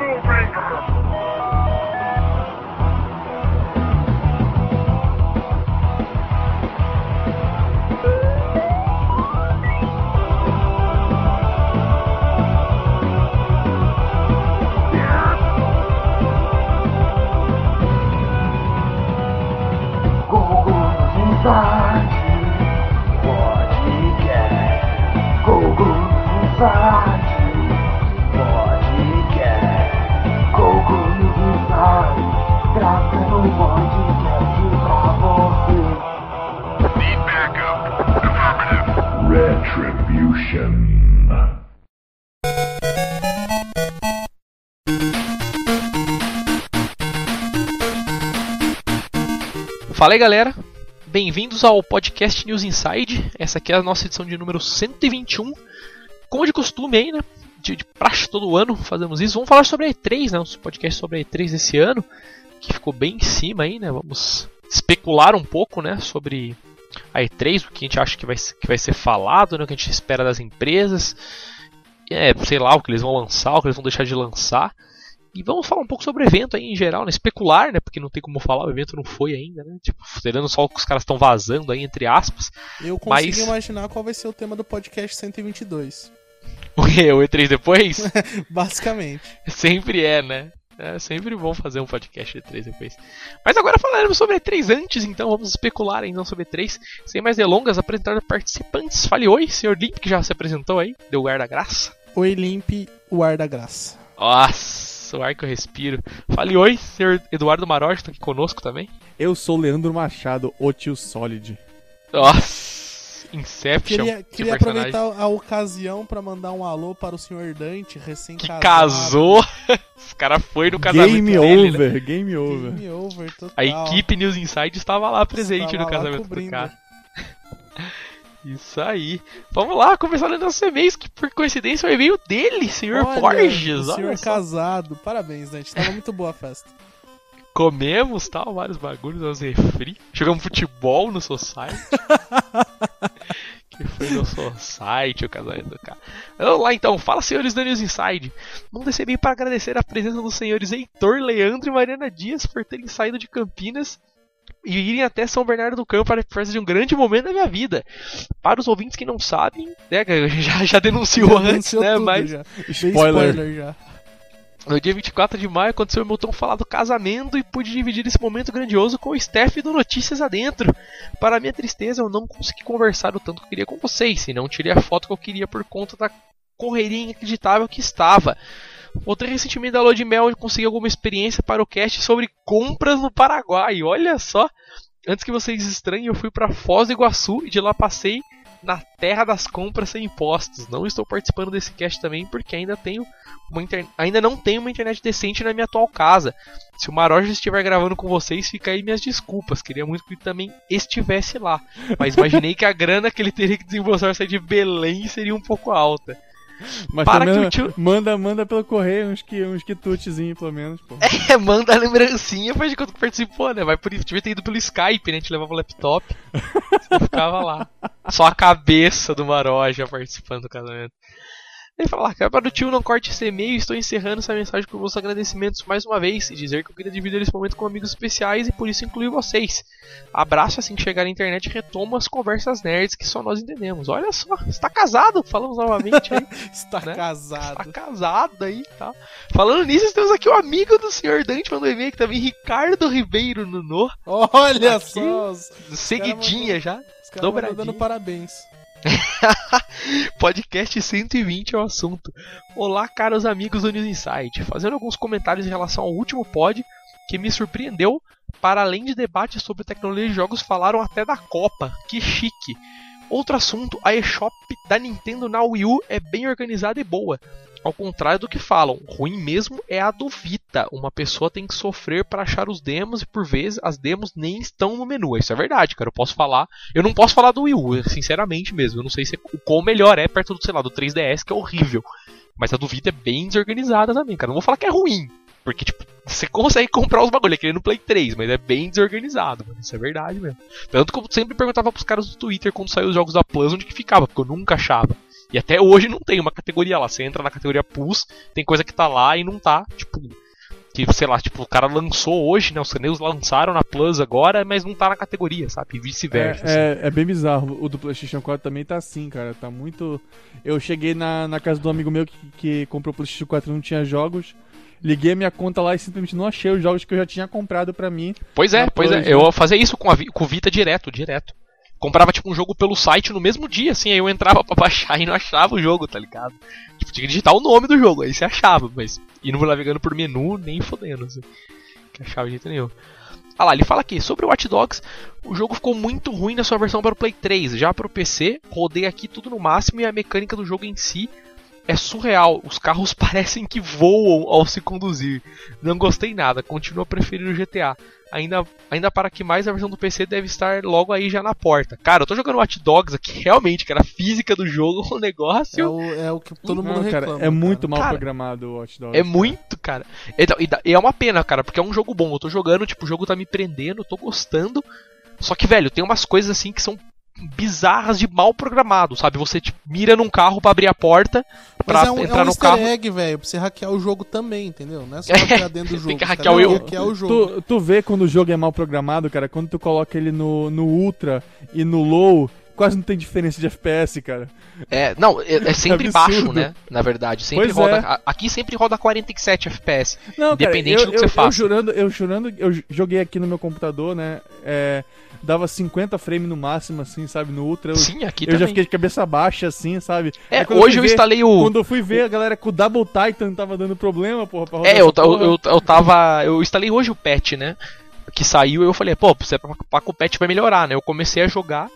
Afro Fala aí galera, bem-vindos ao podcast News Inside. Essa aqui é a nossa edição de número 121. Como de costume aí, né? De, de praxe todo ano fazemos isso. Vamos falar sobre a E3, né? Nosso podcast sobre a E3 desse ano, que ficou bem em cima aí, né? Vamos especular um pouco, né? Sobre a E3, o que a gente acha que vai, que vai ser falado, né? O que a gente espera das empresas. É, sei lá, o que eles vão lançar, o que eles vão deixar de lançar. E vamos falar um pouco sobre o evento aí em geral, né? Especular, né? Porque não tem como falar, o evento não foi ainda, né? Tipo, considerando só o que os caras estão vazando aí, entre aspas. Eu consigo mas... imaginar qual vai ser o tema do podcast 122. O quê? O E3 depois? Basicamente. Sempre é, né? É sempre bom fazer um podcast de E3 depois. Mas agora falaremos sobre E3 antes, então vamos especular então sobre E3. Sem mais delongas, apresentar participantes. Fale oi, senhor Limp, que já se apresentou aí, deu o ar da graça. Oi, Limp, o ar da graça. Nossa! o ar que eu respiro. Fale oi, senhor Eduardo Marotti, tá aqui conosco também. Eu sou Leandro Machado, o tio Solid. Nossa, Inception. Queria, queria aproveitar a ocasião para mandar um alô para o senhor Dante, recém-casado. Que casou! Os cara foi no casamento Game dele, over, né? game over. Game over, total. A equipe News Inside estava lá presente Estava no casamento do cara. Isso aí. Vamos lá, começar lendo nossos e-mails, que por coincidência é o e-mail dele, senhor Olha, Borges. o Olha senhor só. casado. Parabéns, Dante. Tava muito boa a festa. Comemos tal, vários bagulhos, uns refri. Jogamos futebol no Society. que foi no Society o casamento do cara. Vamos lá então, fala senhores da News Inside. Não recebi para agradecer a presença dos senhores Heitor, Leandro e Mariana Dias por terem saído de Campinas e irem até São Bernardo do Campo para fazer de um grande momento da minha vida. Para os ouvintes que não sabem, né, já, já denunciou antes, Anunciou né, mas já. Dei Spoiler. já. No dia 24 de maio aconteceu o meu tão falado casamento e pude dividir esse momento grandioso com o Steph do Notícias Adentro. Para minha tristeza, eu não consegui conversar o tanto que eu queria com vocês, e não tirei a foto que eu queria por conta da correria inacreditável que estava. Voltei recentemente da Lua de Mel e consegui alguma experiência para o cast sobre compras no Paraguai. Olha só! Antes que vocês estranhem, eu fui para Foz do Iguaçu e de lá passei na terra das compras sem impostos. Não estou participando desse cast também porque ainda tenho uma inter... ainda não tenho uma internet decente na minha atual casa. Se o Maroja estiver gravando com vocês, fica aí minhas desculpas. Queria muito que ele também estivesse lá. Mas imaginei que a grana que ele teria que desembolsar sair de Belém seria um pouco alta. Mas Para que o tio- manda, manda pelo correio uns, que, uns quitutezinhos, pelo menos, pô. É, manda a lembrancinha, faz de que participou, né? Vai por isso. Devia ter ido pelo Skype, né? A gente levava o laptop. Você ficava lá. Só a cabeça do Maroja participando do casamento. Ele fala, cara, para o tio não corte esse e-mail, estou encerrando essa mensagem com meus agradecimentos mais uma vez e dizer que eu queria dividir esse momento com amigos especiais e por isso incluir vocês. Abraço assim que chegar na internet e retomo as conversas nerds que só nós entendemos. Olha só, está casado, falamos novamente aí. Está Né? casado. Tá casado aí, tá? Falando nisso, temos aqui o amigo do senhor Dante mandou e-mail que também Ricardo Ribeiro Nuno. Olha Aqui. só. Os, Seguidinha já. os caras mandando parabéns. Podcast 120 é o assunto. Olá, caros amigos do News Insight. Fazendo alguns comentários em relação ao último pod que me surpreendeu. Para além de debates sobre tecnologia de jogos, falaram até da Copa. Que chique. Outro assunto, a eShop da Nintendo na Wii U é bem organizada e boa. Ao contrário do que falam, ruim mesmo é a do Vita. Uma pessoa tem que sofrer para achar os demos e por vezes as demos nem estão no menu. Isso é verdade, cara. Eu posso falar. Eu não posso falar do Wii U, sinceramente mesmo. Eu não sei se o quão melhor é perto do, sei lá, do 3DS, que é horrível. Mas a do Vita é bem desorganizada também, cara. Não vou falar que é ruim. Porque, tipo, você consegue comprar os bagulho, é no Play 3, mas é bem desorganizado, mano. Isso é verdade mesmo. Tanto que eu sempre perguntava pros caras do Twitter quando saiu os jogos da Plus onde que ficava, porque eu nunca achava. E até hoje não tem uma categoria lá. Você entra na categoria Plus, tem coisa que tá lá e não tá, tipo. Que, sei lá, tipo, o cara lançou hoje, né? Os Caneus lançaram na Plus agora, mas não tá na categoria, sabe? E vice-versa. assim. É, é, é bem bizarro. O do PlayStation 4 também tá assim, cara. Tá muito. Eu cheguei na, na casa do amigo meu que, que comprou o PlayStation 4 e não tinha jogos. Liguei a minha conta lá e simplesmente não achei os jogos que eu já tinha comprado pra mim. Pois é, pois Plus, é. Eu fazia isso com, a, com o Vita direto, direto. Comprava, tipo, um jogo pelo site no mesmo dia, assim, aí eu entrava pra baixar e não achava o jogo, tá ligado? Tipo, tinha que digitar o nome do jogo, aí você achava, mas indo navegando por menu, nem fodendo, assim. Que achava de jeito nenhum. Ah lá, ele fala aqui, sobre o Watch Dogs, o jogo ficou muito ruim na sua versão para o Play 3. Já para o PC, rodei aqui tudo no máximo e a mecânica do jogo em si é surreal. Os carros parecem que voam ao se conduzir. Não gostei nada, continuo a preferir o GTA. Ainda, ainda para que mais a versão do PC deve estar logo aí já na porta. Cara, eu tô jogando Watch Dogs aqui, realmente, cara, a física do jogo, o É negócio o, é o que todo Não, mundo cara, reclama. é muito mal Cara, programado o Watch Dogs. é cara. muito, cara. Então, e é uma pena, cara, porque é um jogo bom. Eu tô jogando, tipo, o jogo tá me prendendo, eu tô gostando. Só que, velho, tem umas coisas assim que são bizarras de mal programado, sabe? Você tipo, mira num carro pra abrir a porta, pra Mas é um, entrar é um no carro. egg, velho, pra você hackear o jogo também, entendeu? Não é só hackear dentro do Tem jogo. que os hackear o- hackear o jogo. Tu, tu vê quando o jogo é mal programado, cara, quando tu coloca ele no, no Ultra e no Low, quase não tem diferença de FPS, cara. É, não, é, é sempre Absurdo. baixo, né? Na verdade, sempre Pois roda. é. Aqui sempre roda 47 FPS. Não, Independente cara, eu, do que eu, você eu faça. jurando, eu jurando, eu joguei aqui no meu computador, né? é, dava 50 frames no máximo, assim, sabe? No Ultra. Eu, Sim, aqui eu também. já fiquei de cabeça baixa, assim, sabe? É, hoje eu ver- instalei o. Quando eu fui ver, a galera com o Double Titan tava dando problema, porra, pra rodar É, eu, porra. eu, eu tava. Eu instalei hoje o patch, né? Que saiu, eu falei, pô, você pra com o patch vai melhorar, né? Eu comecei a jogar.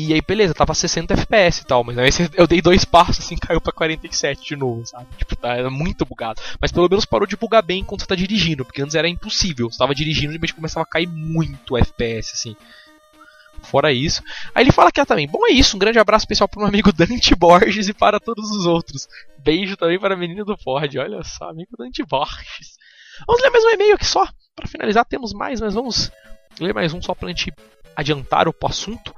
E aí, beleza, tava 60 FPS e tal, mas aí eu dei dois passos assim, caiu pra 47 de novo, sabe? Tipo, tá era muito bugado. Mas pelo menos parou de bugar bem enquanto você tá dirigindo, porque antes era impossível. Você tava dirigindo e de repente começava a cair muito FPS, assim. Fora isso. Aí ele fala que é também. Bom, é isso. Um grande abraço especial pro meu amigo Dante Borges e para todos os outros. Beijo também para a menina do Ford. Olha só, amigo Dante Borges. Vamos ler mais um e-mail aqui só. Para finalizar, temos mais, mas vamos ler mais um só pra gente adiantar o assunto.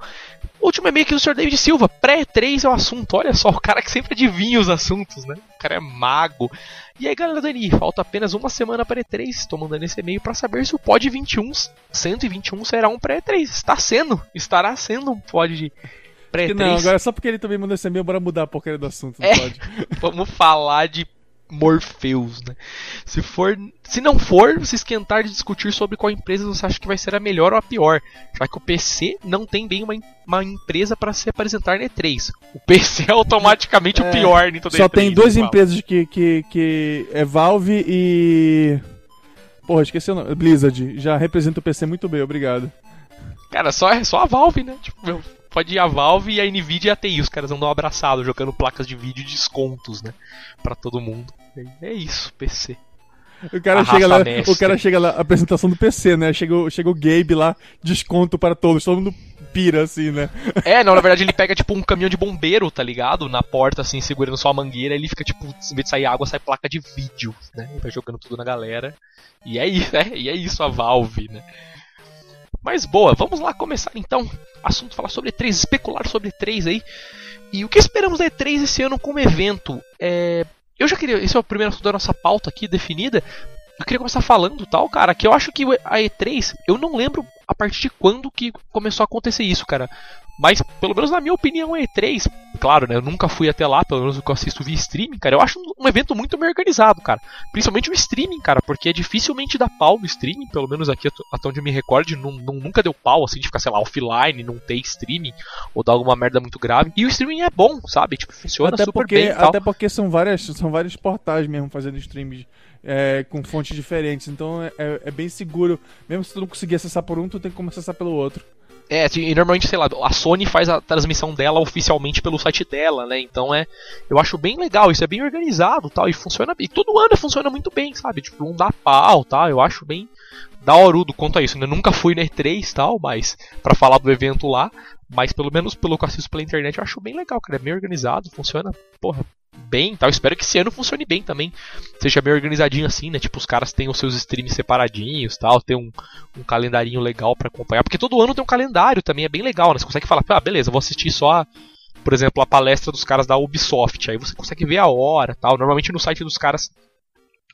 O último e-mail aqui do Sr. David Silva. Pré-3 é o assunto. Olha só, o cara que sempre adivinha os assuntos, né? O cara é mago. E aí, galera Dani, falta apenas uma semana para E3. Estou mandando esse e-mail para saber se o Pod 21, 121 será um pré-3. Está sendo, estará sendo um Pod de Que pré-3. não, agora só porque ele também mandou esse e-mail, bora mudar a porcaria do assunto, É. Vamos falar de Morpheus, né? Se for, se não for, se esquentar de discutir sobre qual empresa você acha que vai ser a melhor ou a pior, já que o PC não tem bem uma, uma empresa para se apresentar na E3. O PC é automaticamente o É, pior em toda Só E3, tem duas igual. empresas que, que, que é Valve e. Porra, esqueci o nome. Blizzard. Já representa o PC muito bem, obrigado. Cara, só é só a Valve, né? Tipo, meu, pode ir a Valve e a Nvidia e a TI, os caras andam abraçados jogando placas de vídeo de descontos, né? Pra todo mundo. É- isso, PC. O cara chega lá, mestre. o cara chega lá, apresentação do PC, né? Chega, o- chega o Gabe lá, desconto para todos, todo mundo pira assim, né? É, não, na verdade ele pega tipo um caminhão de bombeiro, tá ligado? Na porta, assim, segurando só a mangueira, ele fica tipo, em vez de sair água, sai placa de vídeo, né? E vai jogando tudo na galera. E é isso, é, e é isso a Valve, né? Mas boa, vamos lá começar então. Assunto falar sobre E3, especular sobre E3 aí. E o que esperamos da E3 esse ano como evento? É, eu já queria. Esse é o primeiro assunto da nossa pauta aqui definida. Eu queria começar falando tal, cara, que eu acho que a E3, eu não lembro a partir de quando que começou a acontecer isso, cara. Mas, pelo menos na minha opinião, a E3, claro, né? Eu nunca fui até lá, pelo menos o que eu assisto via streaming, cara. Eu acho um, evento muito bem organizado, cara. Principalmente o streaming, cara, porque é dificilmente dá pau no streaming, pelo menos aqui at- até onde eu me recorde, não, não- nunca deu pau, assim, de ficar, sei lá, offline, não ter streaming, ou dar alguma merda muito grave. E o streaming é bom, sabe? Tipo, funciona Até super porque, bem até porque são várias, são vários portais mesmo fazendo streams é, com fontes diferentes. Então é, é- é bem seguro. Mesmo se tu não conseguir acessar por um, tu tem como acessar pelo outro. É, assim, e normalmente, sei lá, a Sony faz a transmissão dela oficialmente pelo site dela, né? Então é. Eu acho bem legal, isso é bem organizado tal, e funciona. E todo ano funciona muito bem, sabe? Tipo, não dá pau tal. Eu acho bem daorudo quanto a isso. Eu nunca fui na E3 tal, mas. para falar do evento lá. Mas pelo menos pelo que eu assisto pela internet, eu acho bem legal, cara. É bem organizado, funciona, porra, bem tal. Espero que esse ano funcione bem também. Seja bem organizadinho assim, né? Tipo, os caras têm os seus streams separadinhos tal, tem um, um calendarinho legal pra acompanhar. Porque todo ano tem um calendário também, é bem legal, né? Você consegue falar, ah, beleza, vou assistir só por exemplo, a palestra dos caras da Ubisoft. Aí você consegue ver a hora tal. Normalmente no site dos caras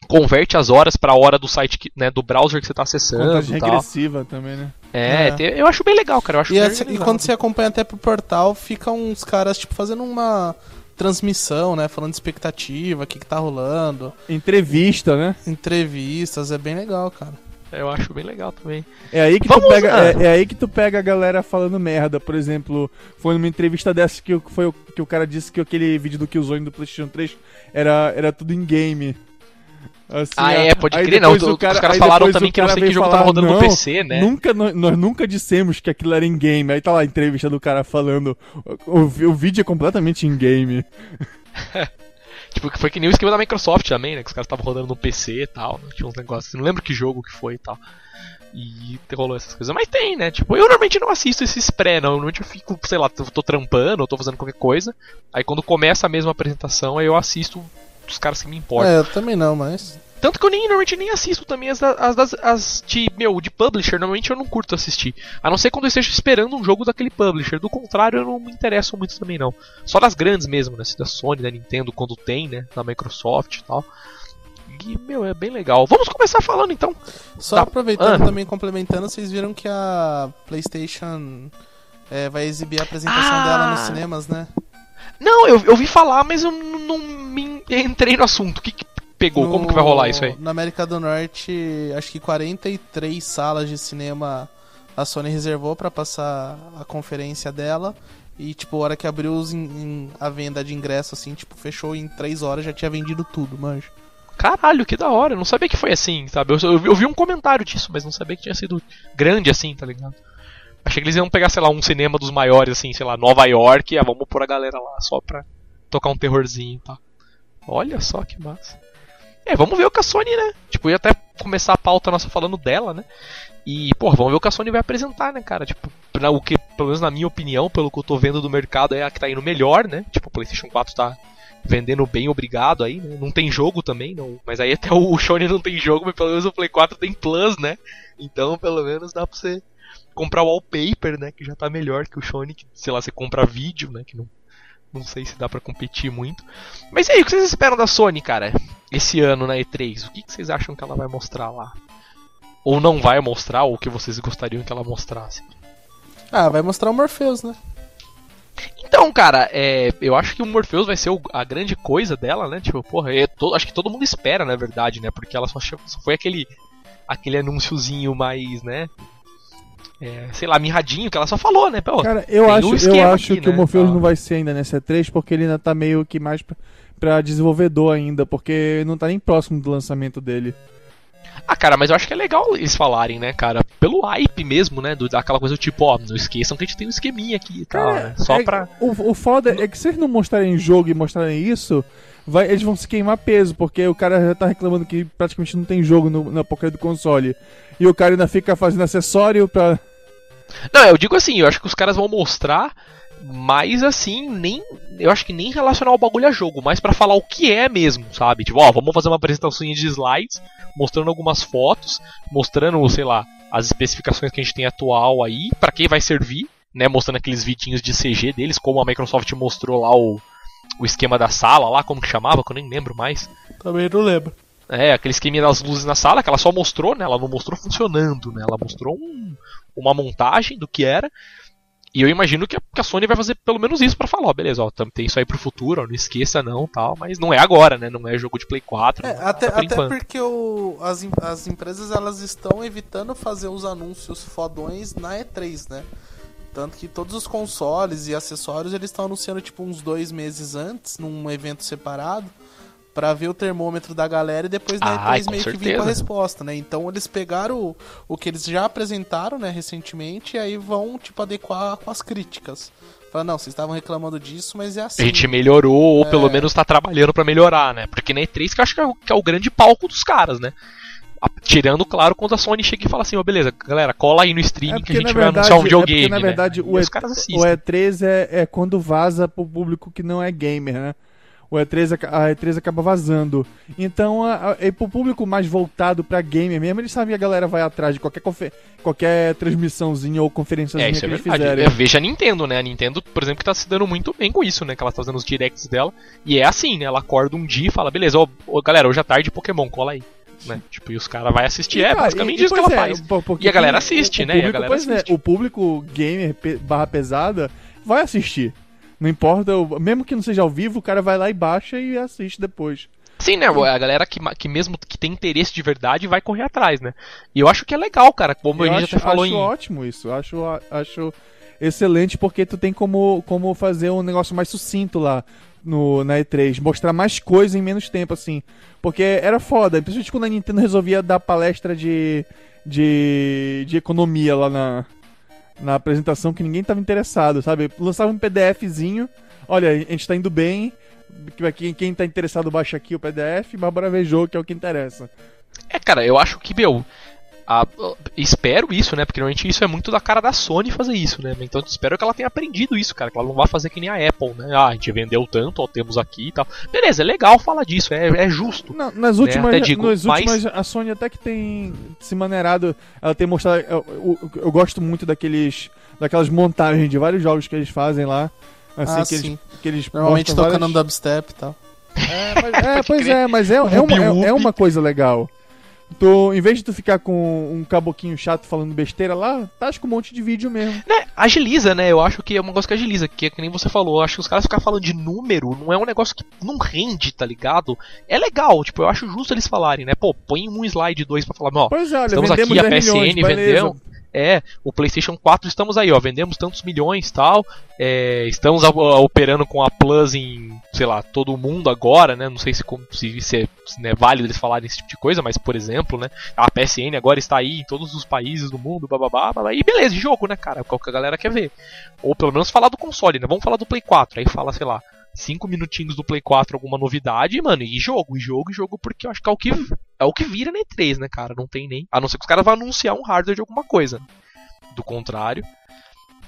converte as horas para a hora do site que, né, do browser que você está acessando. Contagem regressiva também, né? É, É. eu acho bem legal, cara. Eu acho E, bem essa- e quando você acompanha até pro portal, fica uns caras, tipo, fazendo uma transmissão, né? Falando de expectativa, o que, que tá rolando, Entrevista, né? entrevistas, é bem legal, cara. Eu acho bem legal também. É aí que Vamos tu pega, é, é aí que tu pega a galera falando merda. Por exemplo, foi numa entrevista dessa que, o- foi o- que o cara disse que aquele vídeo do Killzone do PlayStation 3 era, era tudo em game. Assim, Ah, é, pode crer, não. Os o cara- caras aí falaram também que não sei que jogo tava falar, rodando no "Não, PC, né? Nunca, nós, nunca dissemos que aquilo era em game. Aí tá lá a entrevista do cara falando. O, o vídeo é completamente em game. Tipo, foi que nem o esquema da Microsoft também, né? Que os caras estavam rodando no PC e tal. né, Tinha uns negócios. Não lembro que jogo que foi e tal. E rolou essas coisas. Mas tem, né? Tipo, eu normalmente não assisto esses pré, não. Normalmente eu fico, sei lá, tô, tô trampando, ou tô fazendo qualquer coisa. Aí quando começa a mesma apresentação, aí eu assisto dos caras que me importam. É, eu também não, mas. Tanto que eu nem, normalmente nem assisto também as, da- as, das- as de, meu, de publisher, normalmente eu não curto assistir. A não ser quando eu esteja esperando um jogo daquele publisher. Do contrário, eu não me interesso muito também não. Só das grandes mesmo, né? Da Sony, da Nintendo, quando tem, né? Da Microsoft e tal. E, meu, é bem legal. Vamos começar falando então. Só Tá. aproveitando Ah. também, complementando, vocês viram que a PlayStation é, vai exibir a apresentação Ah. dela nos cinemas, né? Não, eu, eu ouvi falar, mas eu não me entrei no assunto. O que, que pegou? No- Como que vai rolar isso aí? Na América do Norte, acho que 43 salas de cinema a Sony reservou pra passar a conferência dela. E, tipo, a hora que abriu os a venda de ingresso, assim, tipo, fechou em 3 horas, já tinha vendido tudo, manjo. Caralho, que da hora. Eu não sabia que foi assim, sabe? Eu, eu vi- eu vi um comentário disso, mas não sabia que tinha sido grande assim, tá ligado? Achei que eles iam pegar, sei lá, um cinema dos maiores, assim, sei lá, Nova York, ah, vamos pôr a galera lá só pra tocar um terrorzinho e tal. Olha só que massa. É, vamos ver o que a Sony, né? Tipo, ia até começar a pauta nossa falando dela, né? E, pô, vamos ver o que a Sony vai apresentar, né, cara? Tipo, na- o que, pelo menos na minha opinião, pelo que eu tô vendo do mercado, é a que tá indo melhor, né? Tipo, o PlayStation 4 tá vendendo bem obrigado aí, né? Não tem jogo também, não. Mas aí até o Sony não tem jogo, mas pelo menos o Play 4 tem Plus, né? Então, pelo menos dá pra você comprar o wallpaper, né? Que já tá melhor que o que, sei lá, você compra vídeo, né? Que não, não sei se dá pra competir muito. Mas e aí, o que vocês esperam da Sony, cara? Esse ano na E3, o que que vocês acham que ela vai mostrar lá? Ou não vai mostrar, ou o que vocês gostariam que ela mostrasse? Ah, vai mostrar o Morpheus, né? Então, cara, é, eu acho que o Morpheus vai ser o- a grande coisa dela, né? Tipo, porra, é acho que todo mundo espera, na verdade, né? Porque ela só, só foi aquele aquele anúnciozinho mais, né? É, sei lá, mirradinho que ela só falou, né? Pô, Cara, eu acho, um eu acho aqui, que o né, Morpheus tal. não vai ser ainda nessa E3 porque ele ainda tá meio que mais pra, pra desenvolvedor ainda, porque não tá nem próximo do lançamento dele. Ah, cara, mas eu acho que é legal eles falarem, né, cara? Pelo hype mesmo, né? Do, daquela coisa do tipo, ó, não esqueçam que a gente tem um esqueminha aqui e tal, né? Só é- pra. O, o foda é que se eles não mostrarem jogo e mostrarem isso, vai, eles vão se queimar peso, porque o cara já tá reclamando que praticamente não tem jogo no, na porcaria do console. E o cara ainda fica fazendo acessório pra. Não, eu digo assim, eu acho que os caras vão mostrar, mas assim, nem. Eu acho que nem relacionar o bagulho a jogo, mas pra falar o que é mesmo, sabe? Tipo, ó, vamos fazer uma apresentação de slides, mostrando algumas fotos, mostrando, sei lá, as especificações que a gente tem atual aí, pra quem vai servir, né? Mostrando aqueles vidinhos de CG deles, como a Microsoft mostrou lá o, o esquema da sala lá, como que chamava, que eu nem lembro mais. Também não lembro. É, aquele esqueminha das luzes na sala, que ela só mostrou, né? Ela não mostrou funcionando, né? Ela mostrou um- uma montagem do que era. E eu imagino que a, que a Sony vai fazer pelo menos isso pra falar, ó, beleza, ó, tem isso aí pro futuro, ó, não esqueça não, tal, mas não é agora, né? Não é jogo de Play 4. É, né, até, por até porque o, as, as empresas elas estão evitando fazer os anúncios fodões na E3, né? Tanto que todos os consoles e acessórios eles estão anunciando tipo uns dois meses antes, num evento separado, pra ver o termômetro da galera e depois na Ai, E3 com meio que vir com certeza. a resposta, né? Então eles pegaram o, o que eles já apresentaram, né, recentemente, e aí vão tipo adequar com as críticas. Fala, não, vocês estavam reclamando disso, mas é assim. A gente melhorou, ou É. pelo menos tá trabalhando pra melhorar, né? Porque na E3 que eu acho que é, o, que é o grande palco dos caras, né? Tirando, claro, quando a Sony chega e fala assim, ó, beleza, galera, cola aí no streaming que a gente vai anunciar um videogame. é porque, na né? verdade, E o, os E- caras o assistem. E3 é, é quando vaza pro público que não é gamer, né? o E3, aca- a E3 acaba vazando. Então, a, a, e pro público mais voltado pra gamer mesmo, eles sabem que a galera vai atrás de qualquer, qualquer transmissãozinha ou É, conferenciazinha isso que é eles verdade. fizerem. É, veja a Nintendo, né? A Nintendo, por exemplo, que tá se dando muito bem com isso, né? Que ela tá fazendo os directs dela. E é assim, né? Ela acorda um dia e fala, beleza, ó, ó, galera, hoje à tarde Pokémon, cola aí. Né? Tipo, e os caras vão assistir. é, cara, basicamente e- e isso que ela é, faz. E a galera o- assiste, o né? E a público, galera é, assiste. o público gamer barra pesada vai assistir. Não importa, o- mesmo que não seja ao vivo, o cara vai lá e baixa e assiste depois. Sim, né? A galera que, que mesmo que tem interesse de verdade vai correr atrás, né? E eu acho que é legal, cara. Como Eu a gente acho, até falou acho em. ótimo isso, acho, acho excelente porque tu tem como, como fazer um negócio mais sucinto lá no, na E3, mostrar mais coisa em menos tempo, assim. Porque era foda, principalmente quando a Nintendo resolvia dar palestra de, de, de economia lá na, na apresentação que ninguém tava interessado, sabe? Lançava um PDFzinho, olha, a gente tá indo bem, quem, quem tá interessado baixa aqui o PDF, mas bora ver jogo que é o que interessa. É, cara, eu acho que, meu. A- espero isso, né? Porque normalmente isso é muito da cara da Sony fazer isso, né? Então espero que ela tenha aprendido isso, cara. Que ela não vai fazer que nem a Apple, né? Ah, a gente vendeu tanto, ó, temos aqui e tal. Beleza, é legal falar disso, é, é justo. Não, nas últimas, Né, digo, nas mas- últimas a Sony até que tem se maneirado, ela tem mostrado, eu, eu- eu gosto muito daqueles daquelas montagens de vários jogos que eles fazem lá, assim Ah, que, eles, que eles Normalmente tocando várias... dubstep e tal. É, mas- é, pois crer. é, mas é, é, uma, é, é uma coisa legal. Tu, em vez de tu ficar com um caboquinho chato falando besteira lá, tá com um monte de vídeo mesmo. Né, agiliza, né? Eu acho que é uma coisa que agiliza, que é que nem você falou. Eu acho que os caras ficar falando de número não é um negócio que não rende, tá ligado? É legal, tipo, eu acho justo eles falarem, né? Pô, põe um slide 2 pra falar, ó, Pois é, olha, Estamos aqui, a 10 milhões, PSN beleza. vendeu. É, o PlayStation 4 estamos aí, ó, vendemos tantos milhões tal. é, estamos a- a- operando com a Plus em, sei lá, todo mundo agora, né? Não sei se, se, se é, se é válido eles falarem esse tipo de coisa, mas por exemplo, né? A PSN agora está aí em todos os países do mundo, babá, e beleza, jogo, né, cara? É o que a galera quer ver. Ou pelo menos falar do console, né? Vamos falar do Play 4, aí fala, sei lá. Cinco minutinhos do Play 4, alguma novidade, mano, e jogo, e jogo, e jogo, porque eu acho que é o que, é o que vira na E3, né, cara? Não tem nem. A não ser que os caras vão anunciar um hardware de alguma coisa. Do contrário,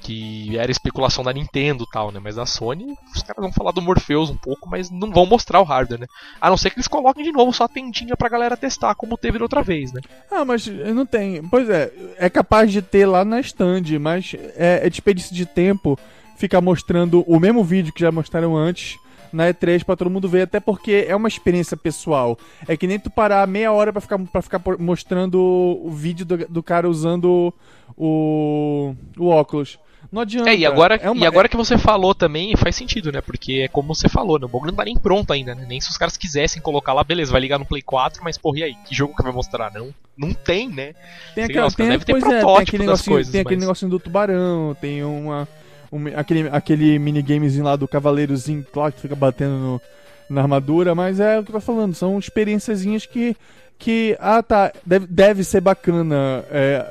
que era especulação da Nintendo e tal, né? Mas da Sony, os caras vão falar do Morpheus um pouco, mas não vão mostrar o hardware, né? A não ser que eles coloquem de novo só a tendinha pra galera testar, como teve da outra vez, né? Ah, mas não tem. Pois é, é capaz de ter lá na stand, mas é, é desperdício de tempo ficar mostrando o mesmo vídeo que já mostraram antes na E3 pra todo mundo ver, até porque é uma experiência pessoal. É que nem tu parar meia hora pra ficar, pra ficar mostrando o vídeo do, do cara usando o, o óculos. Não adianta. É, e agora, é uma- e agora que você falou também faz sentido, né? Porque é como você falou, né? O bagulho não tá nem pronto ainda, né? Nem se os caras quisessem colocar lá, beleza, vai ligar no Play 4, mas porra, e aí? Que jogo que vai mostrar? Não, não tem, né? Tem, Sei aquela, lá, tem, devem ter pois é, tem protótipo aquele das coisas, tem aquele mas- negocinho do tubarão, tem uma. Um- aquele, aquele minigamezinho lá do cavaleirozinho lá que fica batendo no- na armadura, mas é o que eu tô falando, são experiênciazinhas que. que ah tá, deve, deve ser bacana é,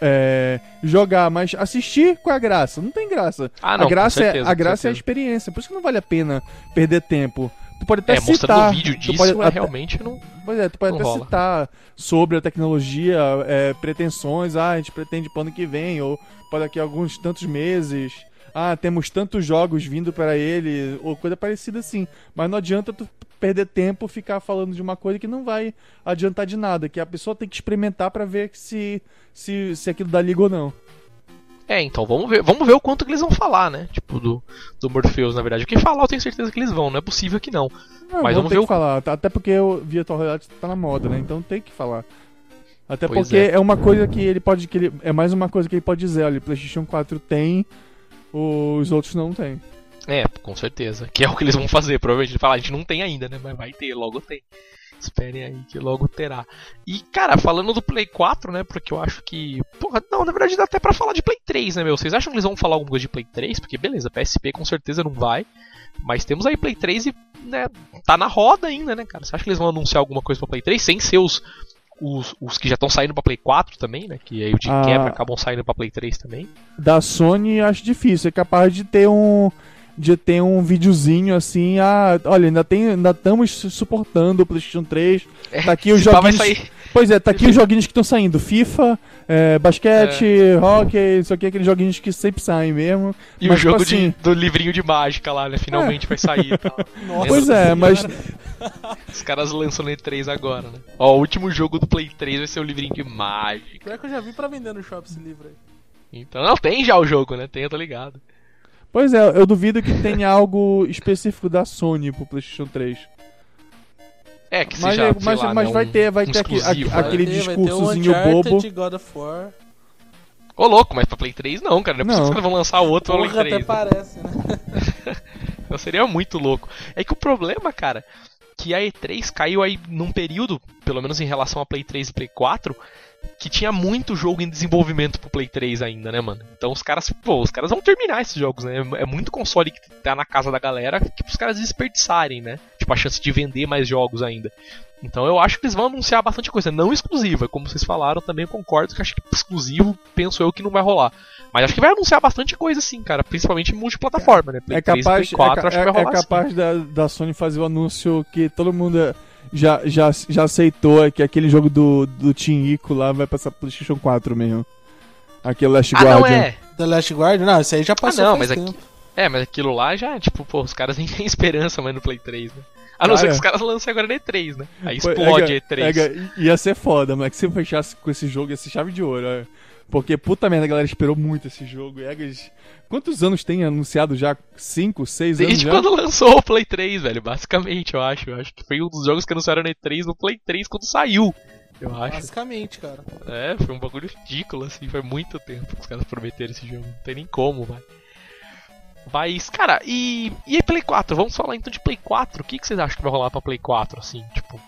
é, jogar, mas assistir com a graça. Não tem graça. Ah, não, a graça, certeza, é, a graça é a certeza. experiência, por isso que não vale a pena perder tempo. Tu pode até É, mostrando citar. um vídeo disso, pode é, realmente não. Pois é, tu pode até rola. citar sobre a tecnologia, é, pretensões, ah, a gente pretende pro ano que vem, ou para daqui a alguns tantos meses, ah, temos tantos jogos vindo para ele, ou coisa parecida assim. Mas não adianta tu perder tempo ficar falando de uma coisa que não vai adiantar de nada, que a pessoa tem que experimentar para ver se, se, se aquilo dá liga ou não. É, então vamos ver, vamos ver o quanto que eles vão falar, né? Tipo, do, do Morpheus, na verdade. O que falar eu tenho certeza que eles vão, não é possível que não. Não, Mas vamos ver que o- falar, tá? até porque o Virtual Reality tá na moda, né? Então tem que falar. Até Pois porque é. é. uma coisa que ele pode. Que ele, é mais uma coisa que ele pode dizer, olha, o PlayStation 4 tem, os outros não tem. É, com certeza. Que é o que eles vão fazer, provavelmente. Ele fala, a gente não tem ainda, né? Mas vai ter, logo tem. Esperem aí que logo terá. E, cara, falando do Play 4, né? Porque eu acho que. Porra, não, na verdade dá até pra falar de Play 3, né, meu? Vocês acham que eles vão falar alguma coisa de Play 3? Porque, beleza, PSP com certeza não vai. Mas temos aí Play 3 e, né, tá na roda ainda, né, cara? Você acha que eles vão anunciar alguma coisa pra Play 3 sem ser os. Os, os que já estão saindo pra Play 4 também, né? Que aí o de Ah. quebra acabam saindo pra Play 3 também. Da Sony acho difícil, é capaz de ter um. De ter um videozinho assim, ah, olha, ainda tem, ainda estamos suportando o PlayStation 3. É, Tá aqui os joguinhos. Pois é, tá aqui os joguinhos que estão saindo: FIFA, é, basquete, hockey, isso aqui, aqueles joguinhos que sempre saem mesmo. E Mas, o jogo tipo assim- de, do livrinho de mágica lá, né? Finalmente vai sair. e tal. Nossa Pois é, mas Os caras lançam no E3 agora, né? Ó, o último jogo do Play 3 vai ser o livrinho de mágica. Pior que eu já vi pra vender no shopping esse livro aí. Então, não, tem já o jogo, né? Tem, eu tô ligado. Pois é, eu duvido que tenha algo específico da Sony pro PlayStation 3. É, que Mas, seja, é- mas, lá, mas né, vai um- ter, vai um ter aqui- aqui- né? aquele Vai ter- vai ter um discursozinho bobo. God of War. Ô, louco, mas pra Play 3 não, cara. Não é possível Não. que eles vão lançar outro Play Porra, 3. até né? parece, né? Então seria muito louco. É que o problema, cara, que a E3 caiu aí num período, pelo menos em relação a Play 3 e Play 4, que tinha muito jogo em desenvolvimento pro Play 3 ainda, né, mano? Então os caras, pô, os caras vão terminar esses jogos, né? É muito console que tá na casa da galera que os caras desperdiçarem, né? Tipo, a chance de vender mais jogos ainda. Então eu acho que eles vão anunciar bastante coisa, não exclusiva, como vocês falaram, também concordo que acho que exclusivo, penso eu que não vai rolar. Mas acho que vai anunciar bastante coisa sim, cara, principalmente multiplataforma, né? Play É 3 capaz, Play 4, é, acho que vai é- é rolar sim. capaz da, da Sony fazer o anúncio que todo mundo já, já, já aceitou, é que aquele jogo do, do Team Ico lá vai passar pro PlayStation 4 mesmo. Aquele Last Ah, não Guardian. é. The Last Guardian? Não, esse aí já passou não, faz mas aqui- É, mas aquilo lá já, tipo, pô, os caras nem têm esperança mais no Play 3, né? A não ser que os caras lancem agora no E3, né? Aí explode é, E3. é, ia ser foda, mas que se eu fechasse com esse jogo ia ser chave de ouro. é. Porque puta merda, a galera esperou muito esse jogo. E, egas- quantos anos tem anunciado já? 5, 6 anos Desde já? quando lançou o Play 3, velho, basicamente, eu acho. Eu acho que foi um dos jogos que anunciaram no E3 no Play 3 quando saiu. Eu acho. Basicamente, cara. É, foi um bagulho ridículo, assim, foi muito tempo que os caras prometeram esse jogo. Não tem nem como, vai. Mas, cara, e, e aí Play 4? Vamos falar então de Play 4. O que, que vocês acham que vai rolar pra Play 4, assim? Tipo,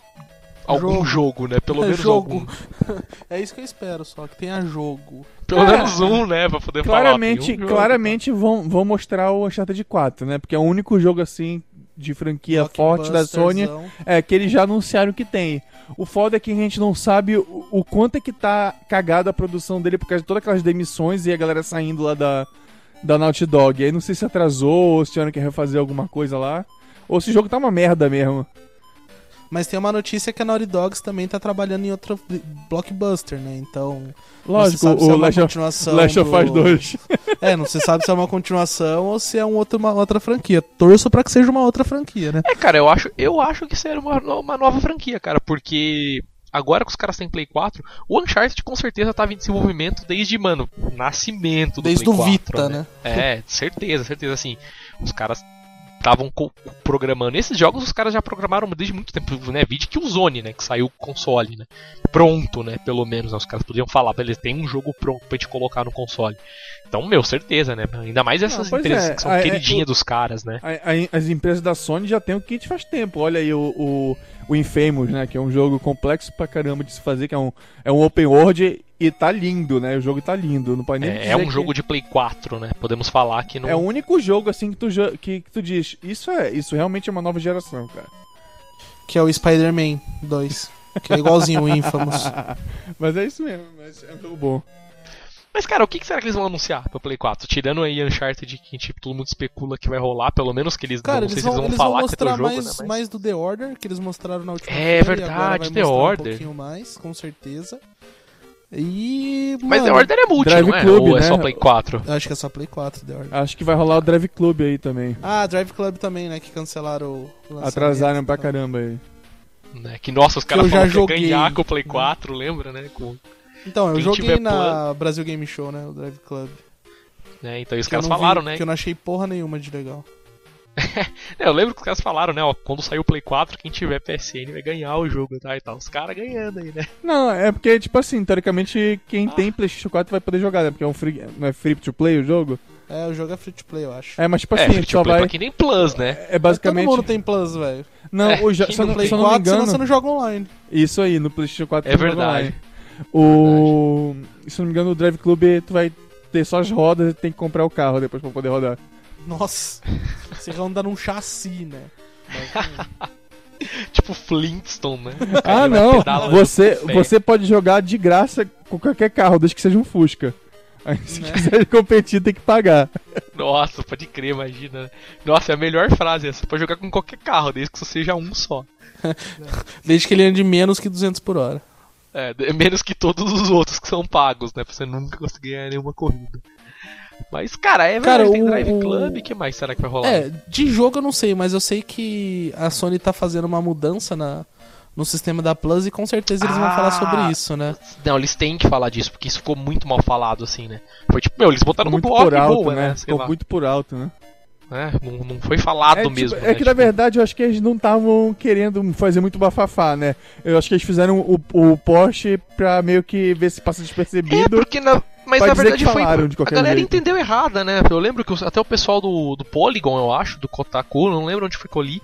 algum Jogo. jogo, né? Pelo É menos jogo. algum. É isso que eu espero, só que tenha jogo. Pelo É. menos um, né? Pra poder falar. Claramente, tem um jogo, claramente vão, vão mostrar o Uncharted 4, né? Porque é o único jogo assim de franquia forte da Sony é que eles já anunciaram que tem. O foda é que a gente não sabe o, o quanto é que tá cagada a produção dele por causa de todas aquelas demissões e a galera saindo lá da, da Naughty Dog. Aí não sei se atrasou ou se tiveram que refazer alguma coisa lá. Ou se o jogo tá uma merda mesmo. Mas tem uma notícia que a Naughty Dogs também tá trabalhando em outro bl- blockbuster, né? Então. Lógico, não se sabe se é o of, continuação Last of do- Us 2. É, não se sabe se é uma continuação ou se é um outro, uma outra franquia. Torço pra que seja uma outra franquia, né? É, cara, eu acho, eu acho que será uma, uma nova franquia, cara, porque agora que os caras têm Play 4, o Uncharted com certeza tava em desenvolvimento desde, mano, o nascimento do Desde Play o 4, Vita, né? É, certeza, certeza, assim. Os caras estavam programando. Esses jogos os caras já programaram desde muito tempo, né? Vídeo que o Zone, né? Que saiu console, né? Pronto, né? Pelo menos, né? Os caras podiam falar, beleza, tem um jogo pronto pra gente colocar no console. Então, meu, certeza, né? Ainda mais essas empresas é, que são a- é, queridinhas o- dos caras, né? A- a- as empresas da Sony já tem o kit faz tempo. Olha aí o, o, o Infamous, né? Que é um jogo complexo pra caramba de se fazer, que é um, é um open world e tá lindo, né? O jogo tá lindo. Não pode nem É, dizer é um que- jogo de Play 4, né? Podemos falar que não. É o único jogo assim que tu, que, que tu diz. Isso é, isso realmente é uma nova geração, cara. Que é o Spider-Man 2. Que é igualzinho o Infamous. mas é isso mesmo, mas é um jogo bom. Mas, cara, o que será que eles vão anunciar pra Play 4? Tirando aí Uncharted, que tipo, todo mundo especula que vai rolar, pelo menos que eles Cara, não eles sei vão, se eles eles vão vão falar que é mostrar jogo, mais, né? Mas... mais do The Order, que eles mostraram na última É e agora verdade, vai The mostrar Order. Um pouquinho mais, com certeza. E. Mas The mano, Order é multi, Drive não é? Club, Ou é né? só Play 4? eu Acho que é só Play 4, The Order. Acho que vai rolar o Drive Club aí também. Ah, Drive Club também, né? Que cancelaram o lançamento Atrasaram pra tal. caramba aí. Né? Que nossa, os caras eu já falaram que ia ganhar com o Play 4, lembra, né? Com, Então, eu Quem joguei na Brasil Game Show, né? O Drive Club. né? Então e os caras não vi- falaram, né? Que eu não achei porra nenhuma de legal. É, eu lembro que os caras falaram, né? Ó, quando sair o Play 4, quem tiver PSN vai ganhar o jogo tá? e tal. Os caras ganhando aí, né? Não, é porque, tipo assim, teoricamente, quem tem PlayStation 4 vai poder jogar, né? Porque é um free, não é free to play o jogo. É, o jogo é free to play, eu acho. É, mas tipo é, assim, free to só vai. pra quem tem Plus, né? É basicamente. Todo mundo tem Plus, velho. Não, É, o jo- não não, Play se eu não me 4, senão engano. você não joga online. Isso aí, no PlayStation 4 É verdade. online. O. Se não me engano, o Drive Club tu vai ter só as rodas e tem que comprar o carro depois pra poder rodar. Nossa. Você vai andar num chassi, né? Tipo Flintstone, né? Ah, não! Você, você pode jogar de graça com qualquer carro, desde que seja um Fusca. Aí se Né? quiser competir, tem que pagar. Nossa, pode crer, imagina. né? Nossa, é a melhor frase essa. Pode jogar com qualquer carro, desde que só seja um só. Desde que ele ande menos que 200 por hora. É, menos que todos os outros que são pagos, né? Pra você nunca conseguir ganhar nenhuma corrida. Mas, cara, é Cara, verdade, tem o- Drive Club, o que mais será que vai rolar? É, de jogo eu não sei, mas eu sei que a Sony tá fazendo uma mudança na, no sistema da Plus e com certeza eles vão Ah. falar sobre isso, né? Não, eles têm que falar disso, porque isso ficou muito mal falado, assim, né? Foi tipo, meu, eles botaram no muito blog por alto, boa, né? né? Ficou lá. muito por alto, né? Né? Não, não foi falado É, tipo, mesmo. é né? que na Tipo, verdade eu acho que eles não estavam querendo fazer muito bafafá, né? Eu acho que eles fizeram o, o Porsche pra meio que ver se passa É, despercebido. porque na. Mas na verdade que foi. A galera jeito. entendeu errada, né? Eu lembro que até o pessoal do, do Polygon, eu acho, do Kotaku, não lembro onde foi que eu li.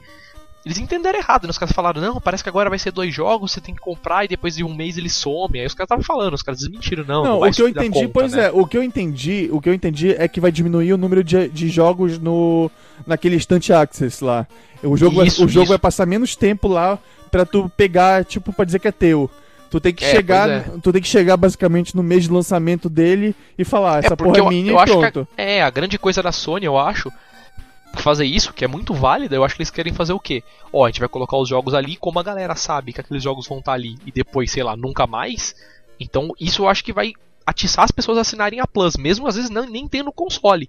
Eles entenderam errado, né? Os caras falaram, não, parece que agora vai ser dois jogos, você tem que comprar e depois de um mês ele some. Aí os caras estavam falando, os caras desmentiram, não. Não, vai o que eu entendi, conta, pois né? é, o que eu entendi, o que eu entendi é que vai diminuir o número de, de jogos no naquele Instant Access lá. O jogo, Isso, vai, o jogo isso. vai passar menos tempo lá pra tu pegar, tipo, pra dizer que é teu. Tu tem que É, chegar, pois tu tem que chegar basicamente no mês de lançamento dele e falar, essa É, porque porra é minha eu e que a- pronto. É, a grande coisa da Sony, eu acho, fazer isso, que é muito válida, eu acho que eles querem fazer o quê? Ó, a gente vai colocar os jogos ali, como a galera sabe que aqueles jogos vão estar ali e depois, sei lá, nunca mais. Então, isso eu acho que vai atiçar as pessoas a assinarem a Plus, mesmo às vezes não, nem tendo console.